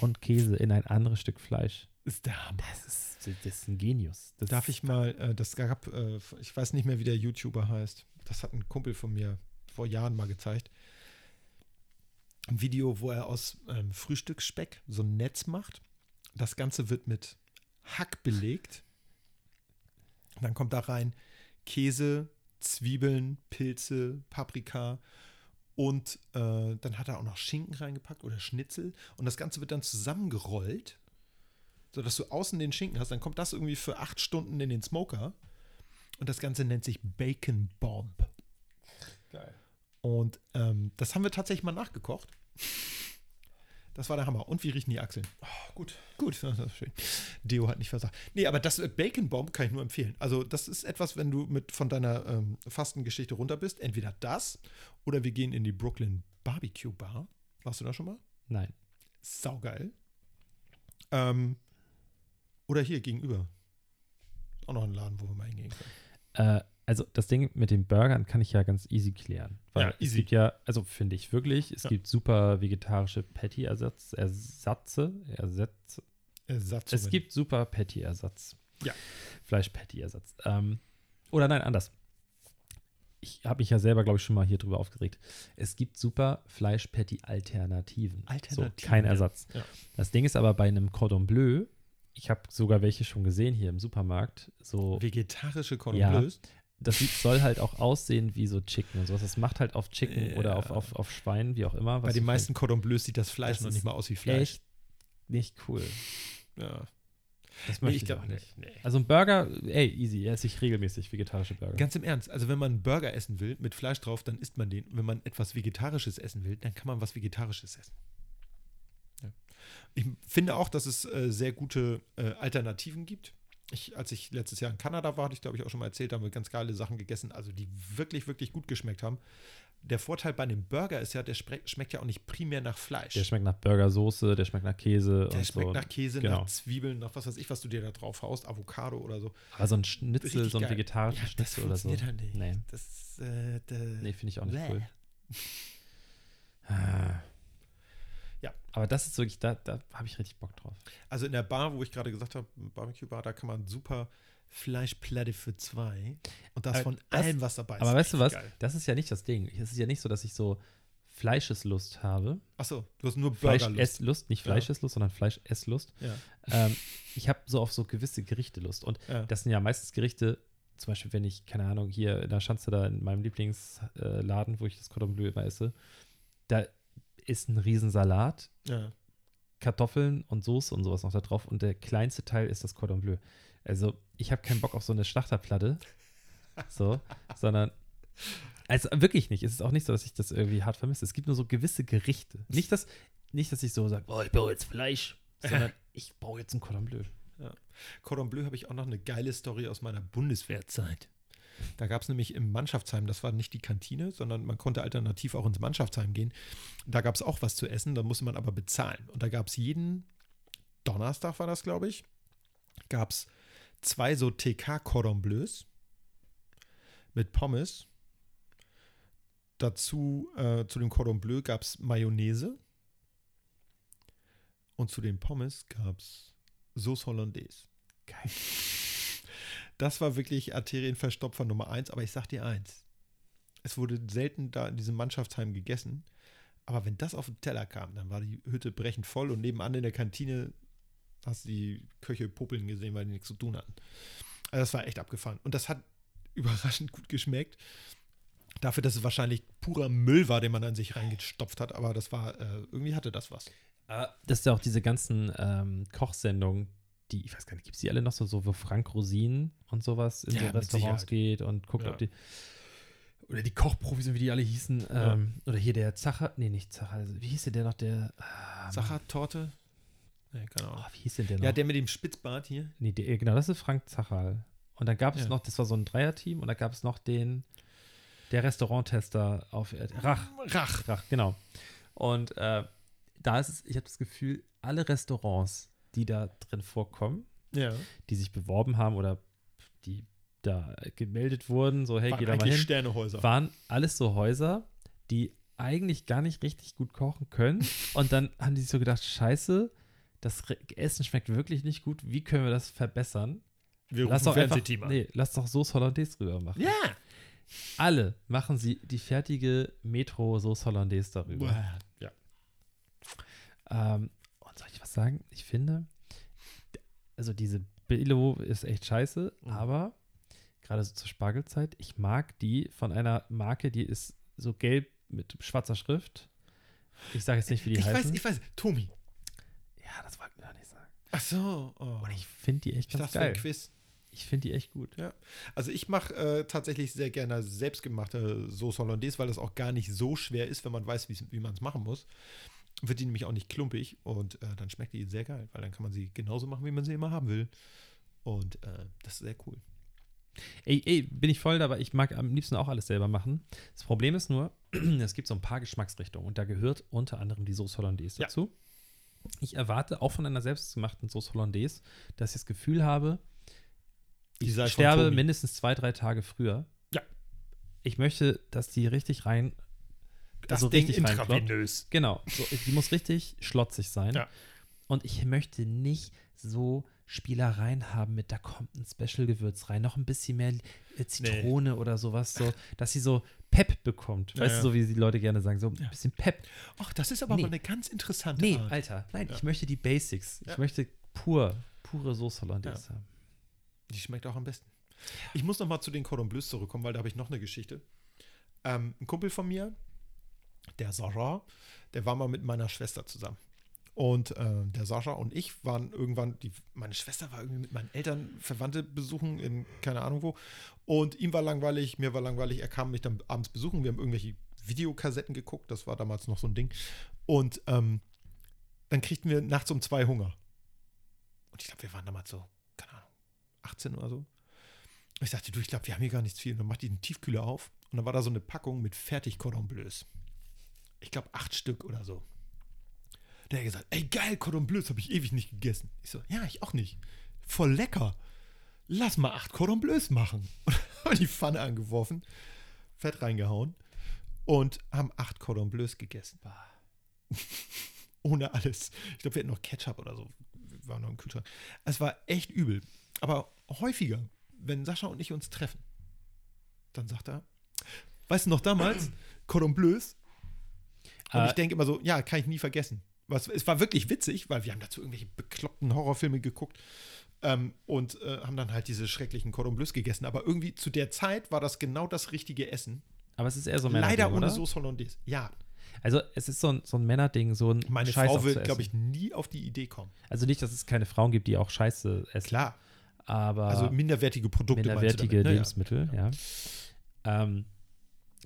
und Käse in ein anderes Stück Fleisch. Ist der Hammer. Das ist, das ist ein Genius. Das Darf ich mal, äh, das gab, äh, ich weiß nicht mehr, wie der YouTuber heißt. Das hat ein Kumpel von mir vor Jahren mal gezeigt. Ein Video, wo er aus ähm, Frühstücksspeck so ein Netz macht. Das Ganze wird mit Hack belegt. Dann kommt da rein Käse, Zwiebeln, Pilze, Paprika und äh, dann hat er auch noch Schinken reingepackt oder Schnitzel. Und das Ganze wird dann zusammengerollt sodass du außen den Schinken hast. Dann kommt das irgendwie für acht Stunden in den Smoker. Und das Ganze nennt sich Bacon Bomb. Geil. Und ähm, das haben wir tatsächlich mal nachgekocht. Das war der Hammer. Und wie riechen die Achseln? Oh, gut. Gut, das ist schön. Deo hat nicht versagt. Nee, aber das äh, Bacon Bomb kann ich nur empfehlen. Also, das ist etwas, wenn du mit von deiner ähm, Fastengeschichte runter bist. Entweder das oder wir gehen in die Brooklyn Barbecue Bar. Warst du da schon mal? Nein. Saugeil. Ähm, oder hier gegenüber. Ist auch noch ein Laden, wo wir mal hingehen können. Äh, also das Ding mit den Burgern kann ich ja ganz easy klären. Weil Ja, es easy. gibt ja, also finde ich wirklich, es Ja. gibt super vegetarische Patty-Ersatz, Ersatze, Ersätze. Ersatz. Es gibt super Patty-Ersatz. Ja. Fleisch-Patty-Ersatz. Ähm, oder nein, anders. Ich habe mich ja selber, glaube ich, schon mal hier drüber aufgeregt. Es gibt super Fleisch-Patty-Alternativen. Alternativen, So, kein ja. Ersatz. Das Ding ist aber bei einem Cordon Bleu, ich habe sogar welche schon gesehen hier im Supermarkt, so Vegetarische Cordon Ja. Bleus. Das soll halt auch aussehen wie so Chicken und sowas. Das macht halt auf Chicken oder auf, auf, auf Schwein, wie auch immer. Bei den meisten Cordon Bleus sieht das Fleisch Das noch nicht mal aus wie Fleisch. echt nicht cool. Ja. Das Nee, möchte ich ich, glaub- auch nicht. nee, nee. Also ein Burger, ey, easy, esse ich regelmäßig vegetarische Burger. Ganz im Ernst, also wenn man einen Burger essen will mit Fleisch drauf, dann isst man den. Wenn man etwas Vegetarisches essen will, dann kann man was Vegetarisches essen. Ja. Ich finde auch, dass es äh, sehr gute äh, Alternativen gibt. Ich, als ich letztes Jahr in Kanada war, hatte ich glaube ich auch schon mal erzählt, da haben wir ganz geile Sachen gegessen, also die wirklich, wirklich gut geschmeckt haben. Der Vorteil bei dem Burger ist ja, der schmeckt, ja auch nicht primär nach Fleisch. Der schmeckt nach Burgersoße, der schmeckt nach Käse Der schmeckt so. nach Käse, Genau. nach Zwiebeln, nach was weiß ich, was du dir da drauf haust, Avocado oder so. Aber so ein Schnitzel, so ein vegetarischer Ja, das Schnitzel oder so. funktioniert halt nicht. Nee, Das, äh, nee finde ich auch nicht Bäh. cool. Ah. Ja. Aber das ist wirklich, da, da habe ich richtig Bock drauf. Also in der Bar, wo ich gerade gesagt habe, Barbecue-Bar, da kann man super Fleischplatte für zwei. Und das Aber von das- allem, was dabei ist. Aber weißt du was? Geil. Das ist ja nicht das Ding. Es ist ja nicht so, dass ich so Fleischeslust habe. Achso, du hast nur Burgerlust. Fleischesslust, nicht Ja. Fleischeslust, sondern Fleischesslust. Ja. ähm, ich habe so auf so gewisse Gerichte Lust. Und Ja. das sind ja meistens Gerichte, zum Beispiel, wenn ich, keine Ahnung, hier in der Schanze da in meinem Lieblingsladen, wo ich das Cordon Bleu immer esse, da ist ein Riesensalat, ja. Kartoffeln und Soße und sowas noch da drauf. Und der kleinste Teil ist das Cordon Bleu. Also, ich habe keinen Bock auf so eine Schlachterplatte. So, sondern. Also wirklich nicht. Es ist auch nicht so, dass ich das irgendwie hart vermisse. Es gibt nur so gewisse Gerichte. Nicht, dass, nicht, dass ich so sage, boah, ich brauche jetzt Fleisch, sondern ich brauche jetzt ein Cordon Bleu. Cordon Bleu habe ich auch noch eine geile Story aus meiner Bundeswehrzeit. Da gab es nämlich im Mannschaftsheim, das war nicht die Kantine, sondern man konnte alternativ auch ins Mannschaftsheim gehen. Da gab es auch was zu essen, da musste man aber bezahlen. Und da gab es jeden Donnerstag, war das, glaube ich, gab es zwei so TK-Cordon Bleus mit Pommes. Dazu, äh, zu dem Cordon Bleu gab es Mayonnaise. Und zu den Pommes gab es Sauce Hollandaise. Geil. Das war wirklich Arterienverstopfer Nummer eins, aber ich sag dir eins. Es wurde selten da in diesem Mannschaftsheim gegessen. Aber wenn das auf den Teller kam, dann war die Hütte brechend voll und nebenan in der Kantine hast du die Köche popeln gesehen, weil die nichts zu tun hatten. Also das war echt abgefahren. Und das hat überraschend gut geschmeckt. Dafür, dass es wahrscheinlich purer Müll war, den man an sich reingestopft hat, aber das war, äh, irgendwie hatte das was. Das ist ja auch diese ganzen ähm, Kochsendungen, die, ich weiß gar nicht, gibt es die alle noch so, so wo Frank Rosin und sowas in Ja, so Restaurants Sicherheit. geht und guckt, Ja. ob die. Oder die Kochprofis, wie die alle hießen. Ja. Ähm, oder hier der Zacher, nee, nicht Zacher, also, wie hieß der noch, der. Mann. Sachertorte? Nee, keine Ahnung. Oh, wie hieß denn der noch? Ja, der mit dem Spitzbart hier. Nee, der, genau, das ist Frank Zachal. Und dann gab es noch, das war so ein Dreierteam, und da gab es noch den, der Restauranttester auf Rach. Rach. Rach, genau. Und äh, da ist es, ich habe das Gefühl, alle Restaurants, die da drin vorkommen, Ja. die sich beworben haben oder die da gemeldet wurden, so, hey, Waren geh da mal hin, Sternehäuser. waren alles so Häuser, die eigentlich gar nicht richtig gut kochen können. Und dann haben die sich so gedacht, scheiße, das Essen schmeckt wirklich nicht gut, wie können wir das verbessern? Wir Lass doch, einfach, nee, lass doch Sauce Hollandaise drüber machen. Ja. Alle machen sie die fertige Metro Sauce Hollandaise darüber. Ja. Ähm, und soll ich was sagen? Ich finde, also diese Billo ist echt scheiße, Mhm. aber gerade so zur Spargelzeit, ich mag die von einer Marke, die ist so gelb mit schwarzer Schrift. Ich sage jetzt nicht, wie die Ich weiß, heißen. ich weiß. Tomi. ja, das wollte ich noch nicht sagen. Ach so. Oh. Und ich finde die echt Ich ganz für ein geil. Quiz. Ich finde die echt gut. Ja. Also ich mache äh, tatsächlich sehr gerne selbstgemachte Sauce Hollandaise, weil das auch gar nicht so schwer ist, wenn man weiß, wie man es machen muss. Wird die nämlich auch nicht klumpig und äh, dann schmeckt die sehr geil, weil dann kann man sie genauso machen, wie man sie immer haben will. Und äh, das ist sehr cool. Ey, ey, bin ich voll dabei. Ich mag am liebsten auch alles selber machen. Das Problem ist nur, es gibt so ein paar Geschmacksrichtungen und da gehört unter anderem die Sauce Hollandaise Ja. dazu. Ich erwarte auch von einer selbstgemachten Sauce Hollandaise, dass ich das Gefühl habe, ich sterbe mindestens zwei, drei Tage früher. Ja. Ich möchte, dass die richtig rein, also Ding richtig intravenös. Genau, so, die muss richtig schlotzig sein. Ja. Und ich möchte nicht so Spielereien haben mit, da kommt ein Special-Gewürz rein, noch ein bisschen mehr äh, Zitrone oder sowas, so, dass sie so Pep bekommt. Weißt ja. du, so wie die Leute gerne sagen, so ein bisschen Pep. Ach, das ist aber Nee. mal eine ganz interessante Nee, Art. Alter, nein, Ja. ich möchte die Basics. Ich möchte pur, pure Sauce Hollandaise haben. Die schmeckt auch am besten. Ich muss noch mal zu den Cordon Bleus zurückkommen, weil da habe ich noch eine Geschichte. Ähm, ein Kumpel von mir, der Sarah, der war mal mit meiner Schwester zusammen. Und äh, der Sascha und ich waren irgendwann, die, meine Schwester war irgendwie mit meinen Eltern Verwandte besuchen in keine Ahnung wo. Und ihm war langweilig, mir war langweilig, er kam mich dann abends besuchen. Wir haben irgendwelche Videokassetten geguckt, das war damals noch so ein Ding. Und ähm, dann kriegten wir nachts um zwei Hunger. Und ich glaube, wir waren damals so, keine Ahnung, 18 oder so. Und ich dachte, du, ich glaube, wir haben hier gar nichts viel. Und dann macht die den Tiefkühler auf und dann war da so eine Packung mit fertig Cordon Bleus. Ich glaube, acht Stück oder so. Der hat gesagt, ey geil, Cordon Bleus habe ich ewig nicht gegessen. Ich so, ja, ich auch nicht. Voll lecker. Lass mal acht Cordon Bleus machen. Und haben die Pfanne angeworfen, Fett reingehauen und haben acht Cordon Bleus gegessen. Ohne alles. Ich glaube, wir hatten noch Ketchup oder so. Wir waren noch im Kühlschrank. Es war echt übel. Aber häufiger, wenn Sascha und ich uns treffen, dann sagt er, weißt du noch damals, Cordon Bleus? Und Äh, ich denke immer so, ja, kann ich nie vergessen. Was, es war wirklich witzig, weil wir haben dazu irgendwelche bekloppten Horrorfilme geguckt ähm, und äh, haben dann halt diese schrecklichen Cordon Bleus gegessen. Aber irgendwie zu der Zeit war das genau das richtige Essen. Aber es ist eher so ein Leider ohne oder? Sauce Hollandaise. Ja, Also es ist so ein, so ein Männerding, so ein meine Scheiß Frau essen. glaube ich, nie auf die Idee kommen. Also nicht, dass es keine Frauen gibt, die auch Scheiße essen. Klar. Aber Also minderwertige Produkte. du minderwertige damit, ne? Lebensmittel, ja. Ähm,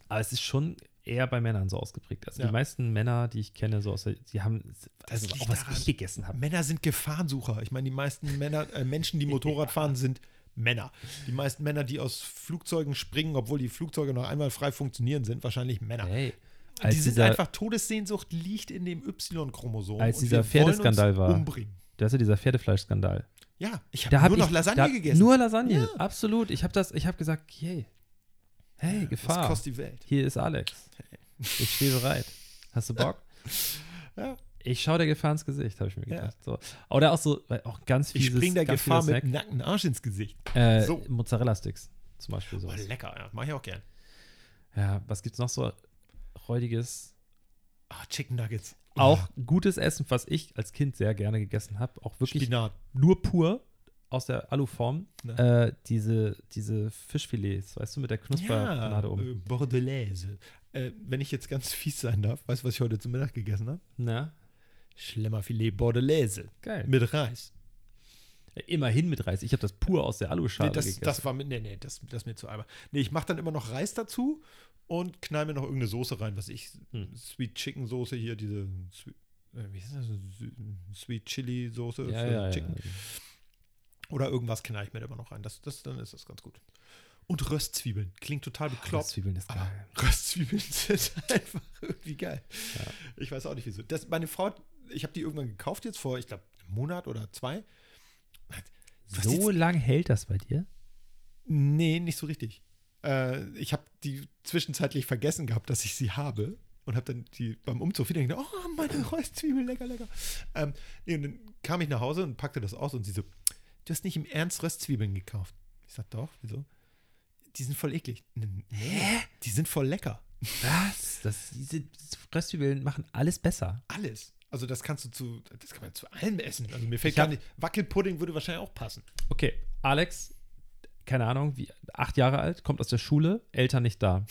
aber es ist schon eher bei Männern so ausgeprägt. Also Ja. die meisten Männer, die ich kenne, so aus der, die haben, also auch was daran- ich gegessen habe. Männer sind Gefahrensucher. Ich meine, die meisten Männer, äh, Menschen, die Motorrad fahren, sind Männer. Die meisten Männer, die aus Flugzeugen springen, obwohl die Flugzeuge noch einmal frei funktionieren, sind wahrscheinlich Männer. Hey, die sind dieser, einfach, Todessehnsucht liegt in dem Y-Chromosom. Als und dieser Pferdeskandal uns war. Umbringen. das ist ja dieser Pferdefleischskandal. Ja, ich habe nur ich noch Lasagne da, gegessen. Nur Lasagne, Ja. absolut. Ich habe das, ich habe gesagt, hey, hey, das Gefahr. kostet die Welt. Hier ist Alex. Ich stehe bereit. Hast du Bock? Ja. Ich schaue der Gefahr ins Gesicht, habe ich mir Ja. gedacht. So. Oder auch so, auch ganz Ich fieses, spring der Gefahr mit nackten Arsch ins Gesicht. Äh, So. Mozzarella-Sticks zum Beispiel. Oh, Sowas. lecker, ja. Mach ich auch gern. Ja, was gibt's noch so räudiges? Ah, Chicken Nuggets. Auch gutes Essen, was ich als Kind sehr gerne gegessen habe. Auch wirklich Spinat. nur pur aus der Aluform. Äh, diese, diese Fischfilets, weißt du, mit der Knuspergnade Ja, um. äh, Bordelaise. Äh, wenn ich jetzt ganz fies sein darf, weißt du, was ich heute zum Mittag gegessen habe? Na, Schlemmerfilet Bordelaise. geil. Mit Reis. Immerhin mit Reis. Ich habe das pur aus der Aluschale Nee, das, gegessen. das war mit, nee, nee, das, das ist mir zu einfach. Nee, ich mache dann immer noch Reis dazu und knall mir noch irgendeine Soße rein, was ich, Hm. Sweet Chicken Soße hier, diese, Sweet, äh, wie ist das, Sweet Chili Soße ja, für ja, ja. Oder irgendwas knall ich mir da immer noch rein. Das, das, dann ist das ganz gut. Und Röstzwiebeln. Klingt total bekloppt. Zwiebeln ist Aber geil. Röstzwiebeln sind einfach irgendwie geil. Ja. Ich weiß auch nicht wieso. Das, meine Frau, ich habe die irgendwann gekauft jetzt vor, ich glaube, einem Monat oder zwei. Was So jetzt- lang hält das bei dir? Nee, nicht so richtig. Äh, ich habe die zwischenzeitlich vergessen gehabt, dass ich sie habe. Und habe dann die beim Umzug wieder gedacht, oh, meine Röstzwiebeln, lecker, lecker. Ähm, nee, und dann kam ich nach Hause und packte das aus und sie so, du hast nicht im Ernst Röstzwiebeln gekauft. Ich sag, doch, wieso? Die sind voll eklig. Hä? Die sind voll lecker. Was? Das, diese, Röstzwiebeln machen alles besser. Alles. Also das kannst du zu, das kann man zu allem essen. Also mir fällt Ich gar hab- nicht, Wackelpudding würde wahrscheinlich auch passen. Okay, Alex, keine Ahnung, wie, acht Jahre alt, kommt aus der Schule, Eltern nicht da.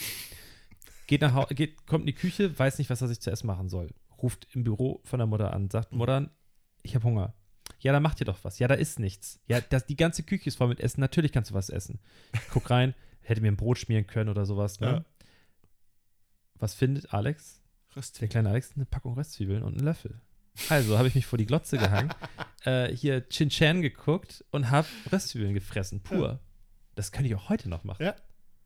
Geht nach Hause, geht, kommt in die Küche, weiß nicht, was er sich zu essen machen soll. Ruft im Büro von der Mutter an, sagt, Mutter, ich habe Hunger. Ja, dann macht ihr doch was. Ja, da ist nichts. Ja, das, die ganze Küche ist voll mit Essen. Natürlich kannst du was essen. Guck rein, hätte mir ein Brot schmieren können oder sowas. Ne? Ja. Was findet Alex? Der kleine Alex eine Packung Röstzwiebeln und einen Löffel. Also habe ich mich vor die Glotze gehangen, äh, hier Chin Chan geguckt und habe Röstzwiebeln gefressen, pur. Das könnte ich auch heute noch machen. Ja.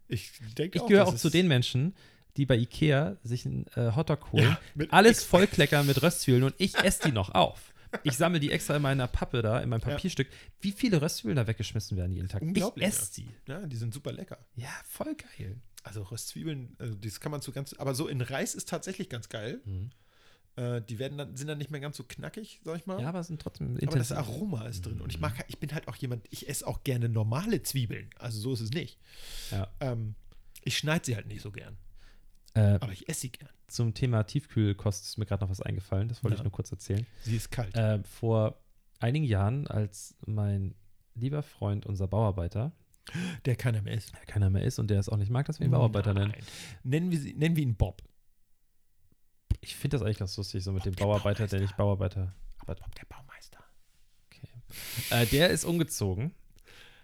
Ich denke ich auch, gehöre das auch zu den Menschen, die bei Ikea sich einen äh, Hotdog holen, Ja, alles vollkleckern mit Röstzwiebeln und ich esse die noch auf. Ich sammle die extra in meiner Pappe da, in meinem Ja. Papierstück. Wie viele Röstzwiebeln da weggeschmissen werden jeden Tag? Ich esse sie. Ja, die sind super lecker. Ja, voll geil. Also Röstzwiebeln, also das kann man so ganz, aber so in Reis ist tatsächlich ganz geil. Mhm. Äh, die werden dann, sind dann nicht mehr ganz so knackig, sag ich mal. Ja, aber sind trotzdem aber das intensiv. Aroma ist drin. Und ich mag, ich bin halt auch jemand, ich esse auch gerne normale Zwiebeln. Also so ist es nicht. Ja. Ähm, ich schneide sie halt nicht so gern. Äh, Aber ich esse sie gern. zum Thema Tiefkühlkost ist mir gerade noch was eingefallen. Das wollte Ja. ich nur kurz erzählen. Sie ist kalt. Äh, vor einigen Jahren, als mein lieber Freund, unser Bauarbeiter, der keiner mehr ist. der keiner mehr ist und der es auch nicht mag, dass wir ihn Bauarbeiter nennen. Nein. Nennen wir, sie, nennen wir ihn Bob. Ich finde das eigentlich ganz lustig, so mit dem Bauarbeiter, der nicht Bauarbeiter. Warte. Der Baumeister. Äh, der ist umgezogen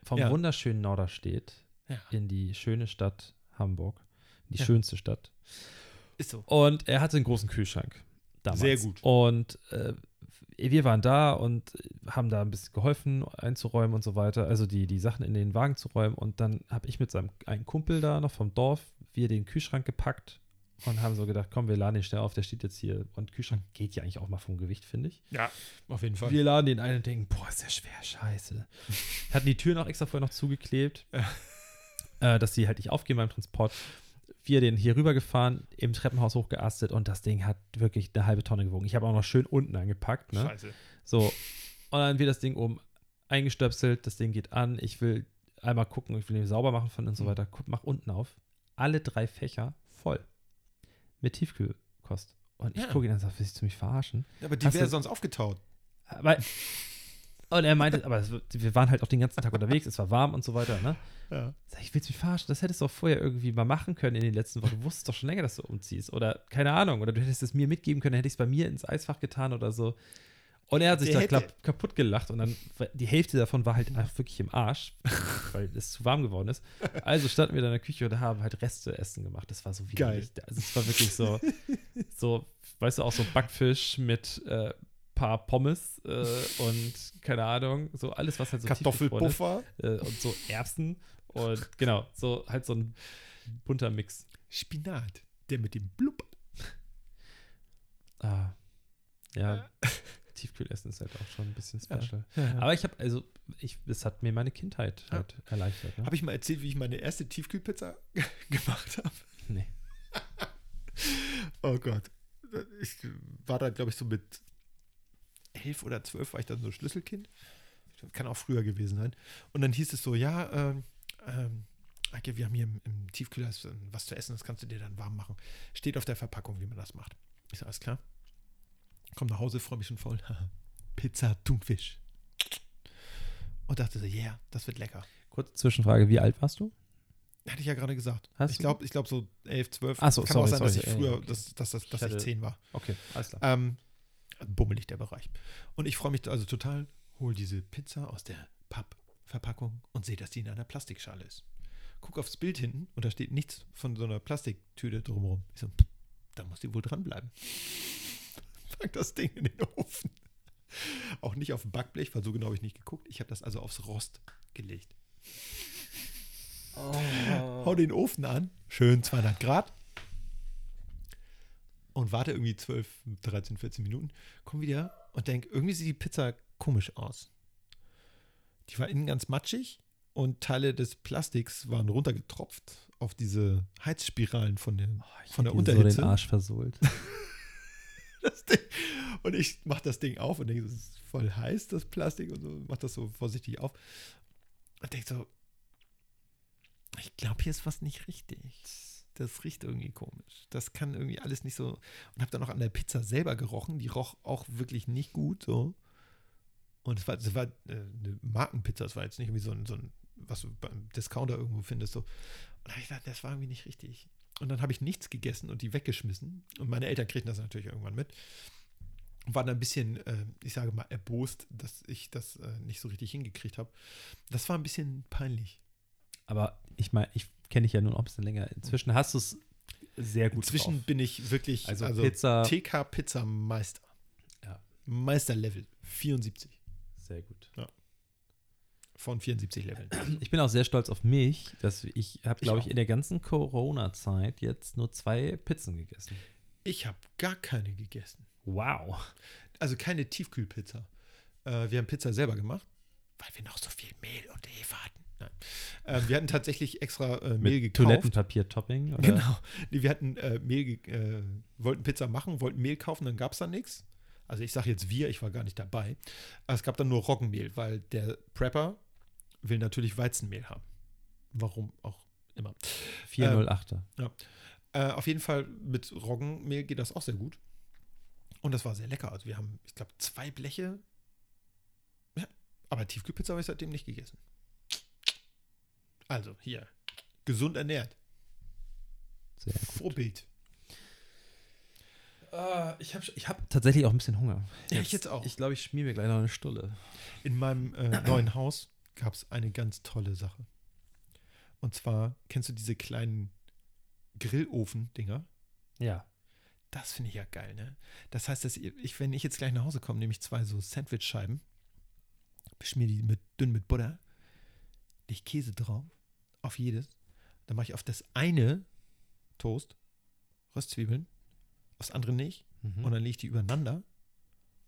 vom Ja. wunderschönen Norderstedt Ja. in die schöne Stadt Hamburg. Die Ja. schönste Stadt. Ist so. Und er hatte einen großen Kühlschrank. Damals. Sehr gut. Und äh, wir waren da und haben da ein bisschen geholfen, einzuräumen und so weiter. Also die, die Sachen in den Wagen zu räumen. Und dann habe ich mit seinem einen Kumpel da noch vom Dorf, wir den Kühlschrank gepackt und haben so gedacht, komm, wir laden den schnell auf, der steht jetzt hier. Und Kühlschrank geht ja eigentlich auch mal vom Gewicht, finde ich. Ja, auf jeden Fall. Wir laden den ein und denken, boah, ist der schwer, scheiße. Hatten die Tür noch extra vorher noch zugeklebt, äh, dass die halt nicht aufgehen beim Transport. Wir den hier rübergefahren, im Treppenhaus hochgeastet und das Ding hat wirklich eine halbe Tonne gewogen. Ich habe auch noch schön unten angepackt, ne? Scheiße. So. Und dann wird das Ding oben eingestöpselt, das Ding geht an. Ich will einmal gucken, ich will den sauber machen von und so Mhm. weiter. Guck, mach unten auf. Alle drei Fächer voll. Mit Tiefkühlkost. Und ich Ja. gucke ihn dann und sage, willst du mich verarschen? Aber die wäre sonst aufgetaut. Aber, und er meinte, aber wir waren halt auch den ganzen Tag unterwegs, es war warm und so weiter, ne? Ja. Sag ich, willst du mich verarschen? Das hättest du auch vorher irgendwie mal machen können in den letzten Wochen. Du wusstest doch schon länger, dass du umziehst. Oder keine Ahnung. Oder du hättest es mir mitgeben können, dann hätte ich es bei mir ins Eisfach getan oder so. Und er hat sich Der da hätte- kaputt gelacht und dann, die Hälfte davon war halt einfach wirklich im Arsch, weil es zu warm geworden ist. Also standen wir da in der Küche und haben halt Reste essen gemacht. Das war so widerlich. Also es war wirklich so, so, weißt du, auch so Backfisch mit äh, paar Pommes äh, und keine Ahnung, so alles, was halt so tiefgefroren ist Kartoffelpuffer, äh, und so Erbsen und genau, so halt so ein bunter Mix. Spinat, der mit dem Blub. Ah, ja, Tiefkühlessen ist halt auch schon ein bisschen Ja. special. Ja. Aber ich habe, also, ich, das hat mir meine Kindheit Ja. halt erleichtert. Ne? Habe ich mal erzählt, wie ich meine erste Tiefkühlpizza gemacht habe? Nee. Oh Gott. Ich war da, glaube ich, so mit elf oder zwölf war ich dann so Schlüsselkind. Kann auch früher gewesen sein. Und dann hieß es so, ja, ähm, ähm, Eike, wir haben hier im, im Tiefkühler ähm, was zu essen, das kannst du dir dann warm machen. Steht auf der Verpackung, wie man das macht. Ich so, alles klar. Komm nach Hause, freue mich schon voll. Pizza, Thunfisch. Und dachte so, yeah, das wird lecker. Kurze Zwischenfrage, wie alt warst du? Hatte ich ja gerade gesagt. Hast ich glaube, ich glaube so 11, 12. Ach so, Kann sorry, auch sein, dass sorry, ich ja, früher, okay. dass, dass, dass, dass hatte- ich 10 war. Okay, alles klar. Ähm, bummelig der Bereich. Und ich freue mich also total, hol diese Pizza aus der Pappverpackung und sehe, dass die in einer Plastikschale ist. Guck aufs Bild hinten und da steht nichts von so einer Plastiktüte drumherum. Ich so, pff, da muss die wohl dranbleiben. Pack das Ding in den Ofen. Auch nicht auf dem Backblech, weil so genau habe ich nicht geguckt. Ich habe das also aufs Rost gelegt. Hau den Ofen an, schön 200 Grad. Und warte irgendwie 12, 13, 14 Minuten. Komm wieder und denk, irgendwie sieht die Pizza komisch aus. Die war innen ganz matschig und Teile des Plastiks waren runtergetropft auf diese Heizspiralen von, den, von der Dir So Unterhitze. den Arsch versohlt. das Ding. Und ich mach das Ding auf und denke, das ist voll heiß, das Plastik und so, mach das so vorsichtig auf. Und denke so, ich glaube, hier ist was nicht richtig. Das riecht irgendwie komisch. Das kann irgendwie alles nicht so. Und habe dann auch an der Pizza selber gerochen. Die roch auch wirklich nicht gut so. Und es war, es war äh, eine Markenpizza. Es war jetzt nicht irgendwie so ein, so ein, was du beim Discounter irgendwo findest. So. Und da habe ich gedacht, das war irgendwie nicht richtig. Und dann habe ich nichts gegessen und die weggeschmissen. Und meine Eltern kriegten das natürlich irgendwann mit. Und waren ein bisschen, äh, ich sage mal, erbost, dass ich das äh, nicht so richtig hingekriegt habe. Das war ein bisschen peinlich. Aber ich meine, ich kenne dich ja nun auch ein bisschen länger. Inzwischen hast du es sehr gut Inzwischen drauf. bin ich wirklich, Also also, Pizza- TK Pizza Meister. Ja. Meisterlevel 74 Sehr gut. von 74 Leveln. Ich bin auch sehr stolz auf mich, dass ich habe, glaube ich, in der ganzen Corona-Zeit jetzt nur zwei Pizzen gegessen. Ich habe gar keine gegessen. Wow. Also keine Tiefkühlpizza. Äh, wir haben Pizza selber gemacht, weil wir noch so viel Mehl und Hefe hatten. Nein. Ähm, wir hatten tatsächlich extra äh, Mehl gekauft. Toilettenpapier-Topping? Genau. Nee, wir hatten äh, Mehl, äh, wollten Pizza machen, wollten Mehl kaufen, dann gab es da nichts. Also ich sage jetzt wir, ich war gar nicht dabei. Aber es gab dann nur Roggenmehl, weil der Prepper will natürlich Weizenmehl haben. Warum auch immer. 408er. Äh, auf jeden Fall mit Roggenmehl geht das auch sehr gut. Und das war sehr lecker. Also wir haben, ich glaube, zwei Bleche. Ja, aber Tiefkühlpizza habe ich seitdem nicht gegessen. Also hier, gesund ernährt. Sehr gut. Vorbild. ich habe ich hab tatsächlich auch ein bisschen Hunger. Ja, ich jetzt auch. Ich glaube, ich schmier mir gleich noch eine Stulle. In meinem äh, neuen Haus gab es eine ganz tolle Sache. Und zwar, kennst du diese kleinen Grillofen-Dinger? Ja. Das finde ich ja geil, ne? Das heißt, dass ich, wenn ich jetzt gleich nach Hause komme, nehme ich zwei so Sandwich-Scheiben, beschmier die mit, dünn mit Butter, leg Käse drauf, auf jedes. Dann mache ich auf das eine Toast, Röstzwiebeln, aufs andere nicht. Mhm. Und dann lege ich die übereinander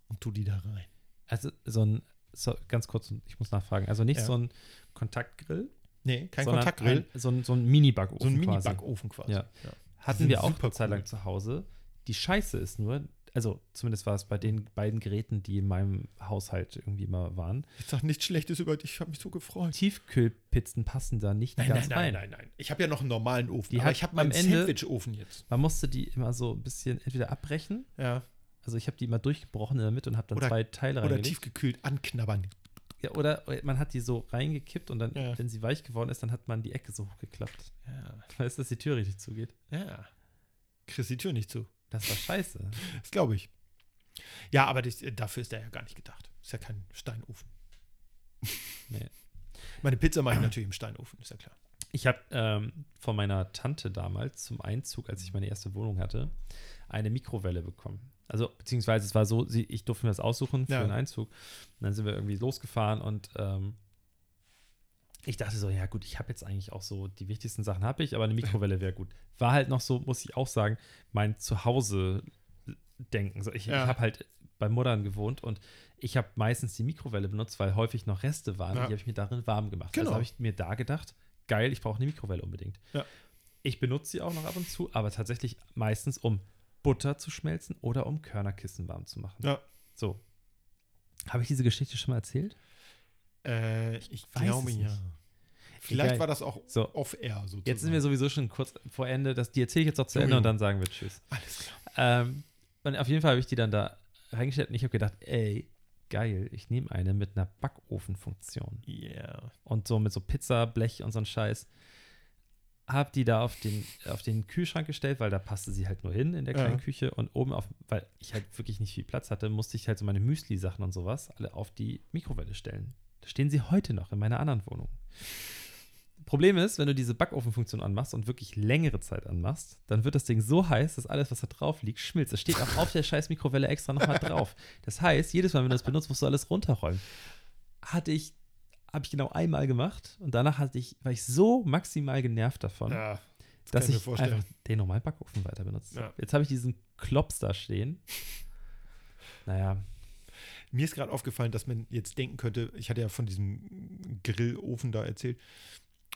und tu die da rein. Also so ein, so, ganz kurz, ich muss nachfragen, also nicht Ja. so ein Kontaktgrill, Nee, kein Kontaktgrill. Ein, so ein, so ein Mini-Backofen so ein quasi. Mini-Backofen quasi. Ja. Ja. Hatten wir auch eine Zeit lang cool. zu Hause. Die Scheiße ist nur, also zumindest war es bei den beiden Geräten, die in meinem Haushalt irgendwie immer waren, Ich sag nichts Schlechtes über dich, ich habe mich so gefreut. Tiefkühlpizzen passen da nicht Nein, ganz nein, rein. nein, nein, nein. Ich habe ja noch einen normalen Ofen. Die aber hat ich habe meinen Sandwich-Ofen jetzt. Man musste die immer so ein bisschen entweder abbrechen, Ja. also ich habe die immer durchgebrochen in der Mitte und habe dann Oder- zwei Teile Oder reingelegt. tiefgekühlt anknabbern. Ja, oder man hat die so reingekippt und dann, Ja. wenn sie weich geworden ist, dann hat man die Ecke so hochgeklappt. Ja. Weißt du, dass die Tür richtig zugeht? Ja. Kriegst die Tür nicht zu. Das war scheiße. Das glaube ich. Ja, aber das, dafür ist der ja gar nicht gedacht. Ist ja kein Steinofen. Nee. Meine Pizza mache ich natürlich im Steinofen, ist ja klar. Ich habe ähm, von meiner Tante damals zum Einzug, als ich meine erste Wohnung hatte, eine Mikrowelle bekommen. Also, beziehungsweise es war so, sie, ich durfte mir das aussuchen für Ja. den Einzug. Und dann sind wir irgendwie losgefahren und ähm, ich dachte so, ja gut, ich habe jetzt eigentlich auch so, die wichtigsten Sachen habe ich, aber eine Mikrowelle wäre gut. War halt noch so, muss ich auch sagen, mein Zuhause-Denken. So, ich Ja. ich habe halt bei Muttern gewohnt und ich habe meistens die Mikrowelle benutzt, weil häufig noch Reste waren. Ja. Die habe ich mir darin warm gemacht. Genau. Also habe ich mir da gedacht, geil, ich brauche eine Mikrowelle unbedingt. Ja. Ich benutze sie auch noch ab und zu, aber tatsächlich meistens, um Butter zu schmelzen oder um Körnerkissen warm zu machen. Ja. So. Habe ich diese Geschichte schon mal erzählt? Äh, ich weiß glaube es ja. Vielleicht Egal. war das auch So. off-air sozusagen. Jetzt sind wir sowieso schon kurz vor Ende. Das, die erzähle ich jetzt noch zu Ende und dann sagen wir Tschüss. Alles klar. Ähm, und auf jeden Fall habe ich die dann da reingestellt und ich habe gedacht, ey, geil, ich nehme eine mit einer Backofenfunktion. Yeah. und so mit so Pizza, Blech und so ein Scheiß. Hab die da auf den, auf den Kühlschrank gestellt, weil da passte sie halt nur hin in der Ja. kleinen Küche und oben auf, weil ich halt wirklich nicht viel Platz hatte, musste ich halt so meine Müsli-Sachen und sowas alle auf die Mikrowelle stellen. Da stehen sie heute noch in meiner anderen Wohnung. Problem ist, wenn du diese Backofenfunktion anmachst und wirklich längere Zeit anmachst, dann wird das Ding so heiß, dass alles, was da drauf liegt, schmilzt. Es steht auch auf der scheiß Mikrowelle extra nochmal drauf. Das heißt, jedes Mal, wenn du das benutzt, musst du alles runterräumen. Hatte ich, habe ich genau einmal gemacht und danach hatte ich, war ich so maximal genervt davon, Ja. dass kann ich ich einfach den normalen Backofen weiter benutzt habe. Ja. Jetzt habe ich diesen Klops da stehen. Naja, Mir ist gerade aufgefallen, dass man jetzt denken könnte, ich hatte ja von diesem Grillofen da erzählt,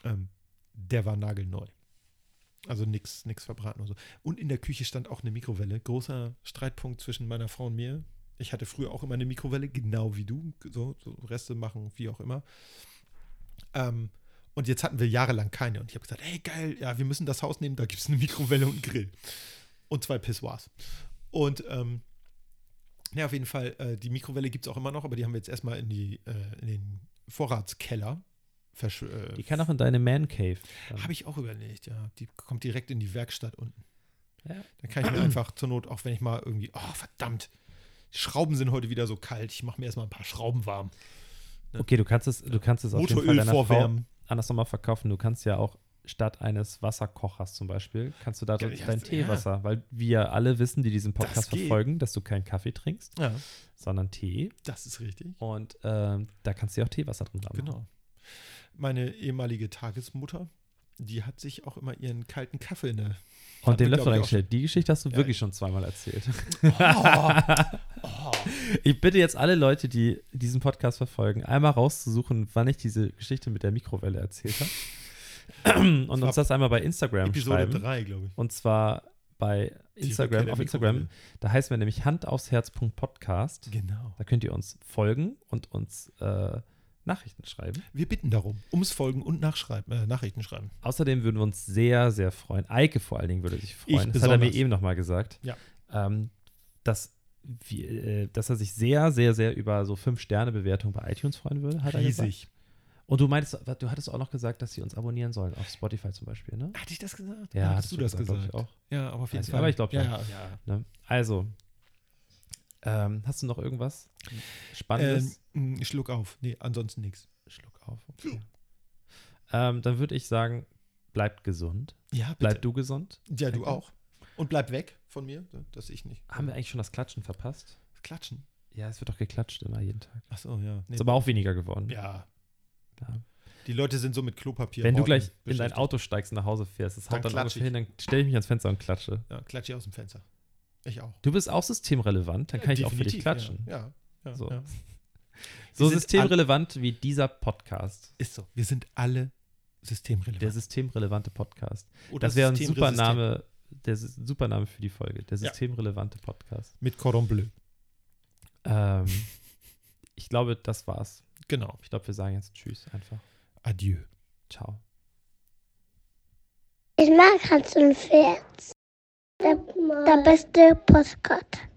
ähm, der war nagelneu. Also nichts nix verbraten oder so. Und in der Küche stand auch eine Mikrowelle. Großer Streitpunkt zwischen meiner Frau und mir. Ich hatte früher auch immer eine Mikrowelle, genau wie du. So, so Reste machen, wie auch immer. Ähm, und jetzt hatten wir jahrelang keine. Und ich habe gesagt, hey geil, ja, wir müssen das Haus nehmen, da gibt es eine Mikrowelle und einen Grill. Und zwei Pissoirs. Und ähm, ja, auf jeden Fall, äh, die Mikrowelle gibt es auch immer noch, aber die haben wir jetzt erstmal in, die, äh, in den Vorratskeller versch äh, die kann auch in deine Man Cave. habe ich auch überlegt, ja. Die kommt direkt in die Werkstatt unten. Ja. Dann kann ich mir einfach zur Not, auch wenn ich mal irgendwie, oh verdammt, die Schrauben sind heute wieder so kalt, ich mache mir erstmal ein paar Schrauben warm. Okay, du kannst es, du kannst es auf jeden Fall deiner Frau vorwärmen. anders nochmal verkaufen. Du kannst ja auch statt eines Wasserkochers zum Beispiel, kannst du da Ja, dein ja. Teewasser, weil wir alle wissen, die diesen Podcast Das verfolgen, dass du keinen Kaffee trinkst, Ja, sondern Tee. das ist richtig. Und ähm, da kannst du ja auch Teewasser drin haben. Genau. Meine ehemalige Tagesmutter, die hat sich auch immer ihren kalten Kaffee in der. Und den Löffel reingestellt. Die Geschichte hast du Ja. wirklich schon zweimal erzählt. Oh, Ich bitte jetzt alle Leute, die diesen Podcast verfolgen, einmal rauszusuchen, wann ich diese Geschichte mit der Mikrowelle erzählt habe. Und uns das einmal bei Instagram Episode schreiben. 3, glaube ich. Und zwar bei Instagram, auf Instagram. Da heißen wir nämlich handaufsherz.podcast. Genau. Da könnt ihr uns folgen und uns äh, Nachrichten schreiben. Wir bitten darum, ums Folgen und Nachschreiben, äh, Nachrichten schreiben. Außerdem würden wir uns sehr, sehr freuen. Eike vor allen Dingen würde sich Ich freuen. Das hat er mir besonders. eben nochmal gesagt. Ja. Ähm, dass, wir, äh, dass er sich sehr, sehr, sehr über so 5-Sterne-Bewertungen bei iTunes freuen würde, hat er gesagt. Riesig. Und du meinst, du hattest auch noch gesagt, dass sie uns abonnieren sollen auf Spotify zum Beispiel, ne? Hatte ich das gesagt? Ja, hattest hast du das gesagt, ich gesagt? auch. Ja, aber auf jeden ich, Fall. aber ich glaub ja, ja, ja. Ne? Also, ähm, hast du noch irgendwas Spannendes? Ähm, Schluck auf. Nee, ansonsten nichts. Schluck auf. Okay. Ähm, dann würde ich sagen, bleibt gesund. Ja, bitte. Bleib du gesund. Ja, du auch. Und bleib weg von mir, dass ich nicht. Haben wir eigentlich schon das Klatschen verpasst? Klatschen. Ja, es wird doch geklatscht immer jeden Tag. Ach so, ja. Nee. Ist aber auch weniger geworden. ja. Ja. Die Leute sind so mit Klopapier. Wenn du gleich in dein. Auto steigst und nach Hause fährst, das Dann haut dann ungefähr hin, dann stelle ich mich ans Fenster und klatsche. Ja, klatsch ich aus dem Fenster. Ich auch. Du bist auch systemrelevant, dann kann ich auch für dich klatschen. Ja, ja, ja, So. ja. So systemrelevant wie dieser Podcast. Ist so. Wir sind alle systemrelevant. Der systemrelevante Podcast. Oder Das wäre ein super. Name, der super Name für die Folge. Der Ja. systemrelevante Podcast. Mit Cordon Bleu. Ähm, ich glaube, das war's. Genau. Ich glaube, wir sagen jetzt Tschüss einfach. Adieu. Ciao. Ich mag Hans und Pferd. Der, der beste Postkarte.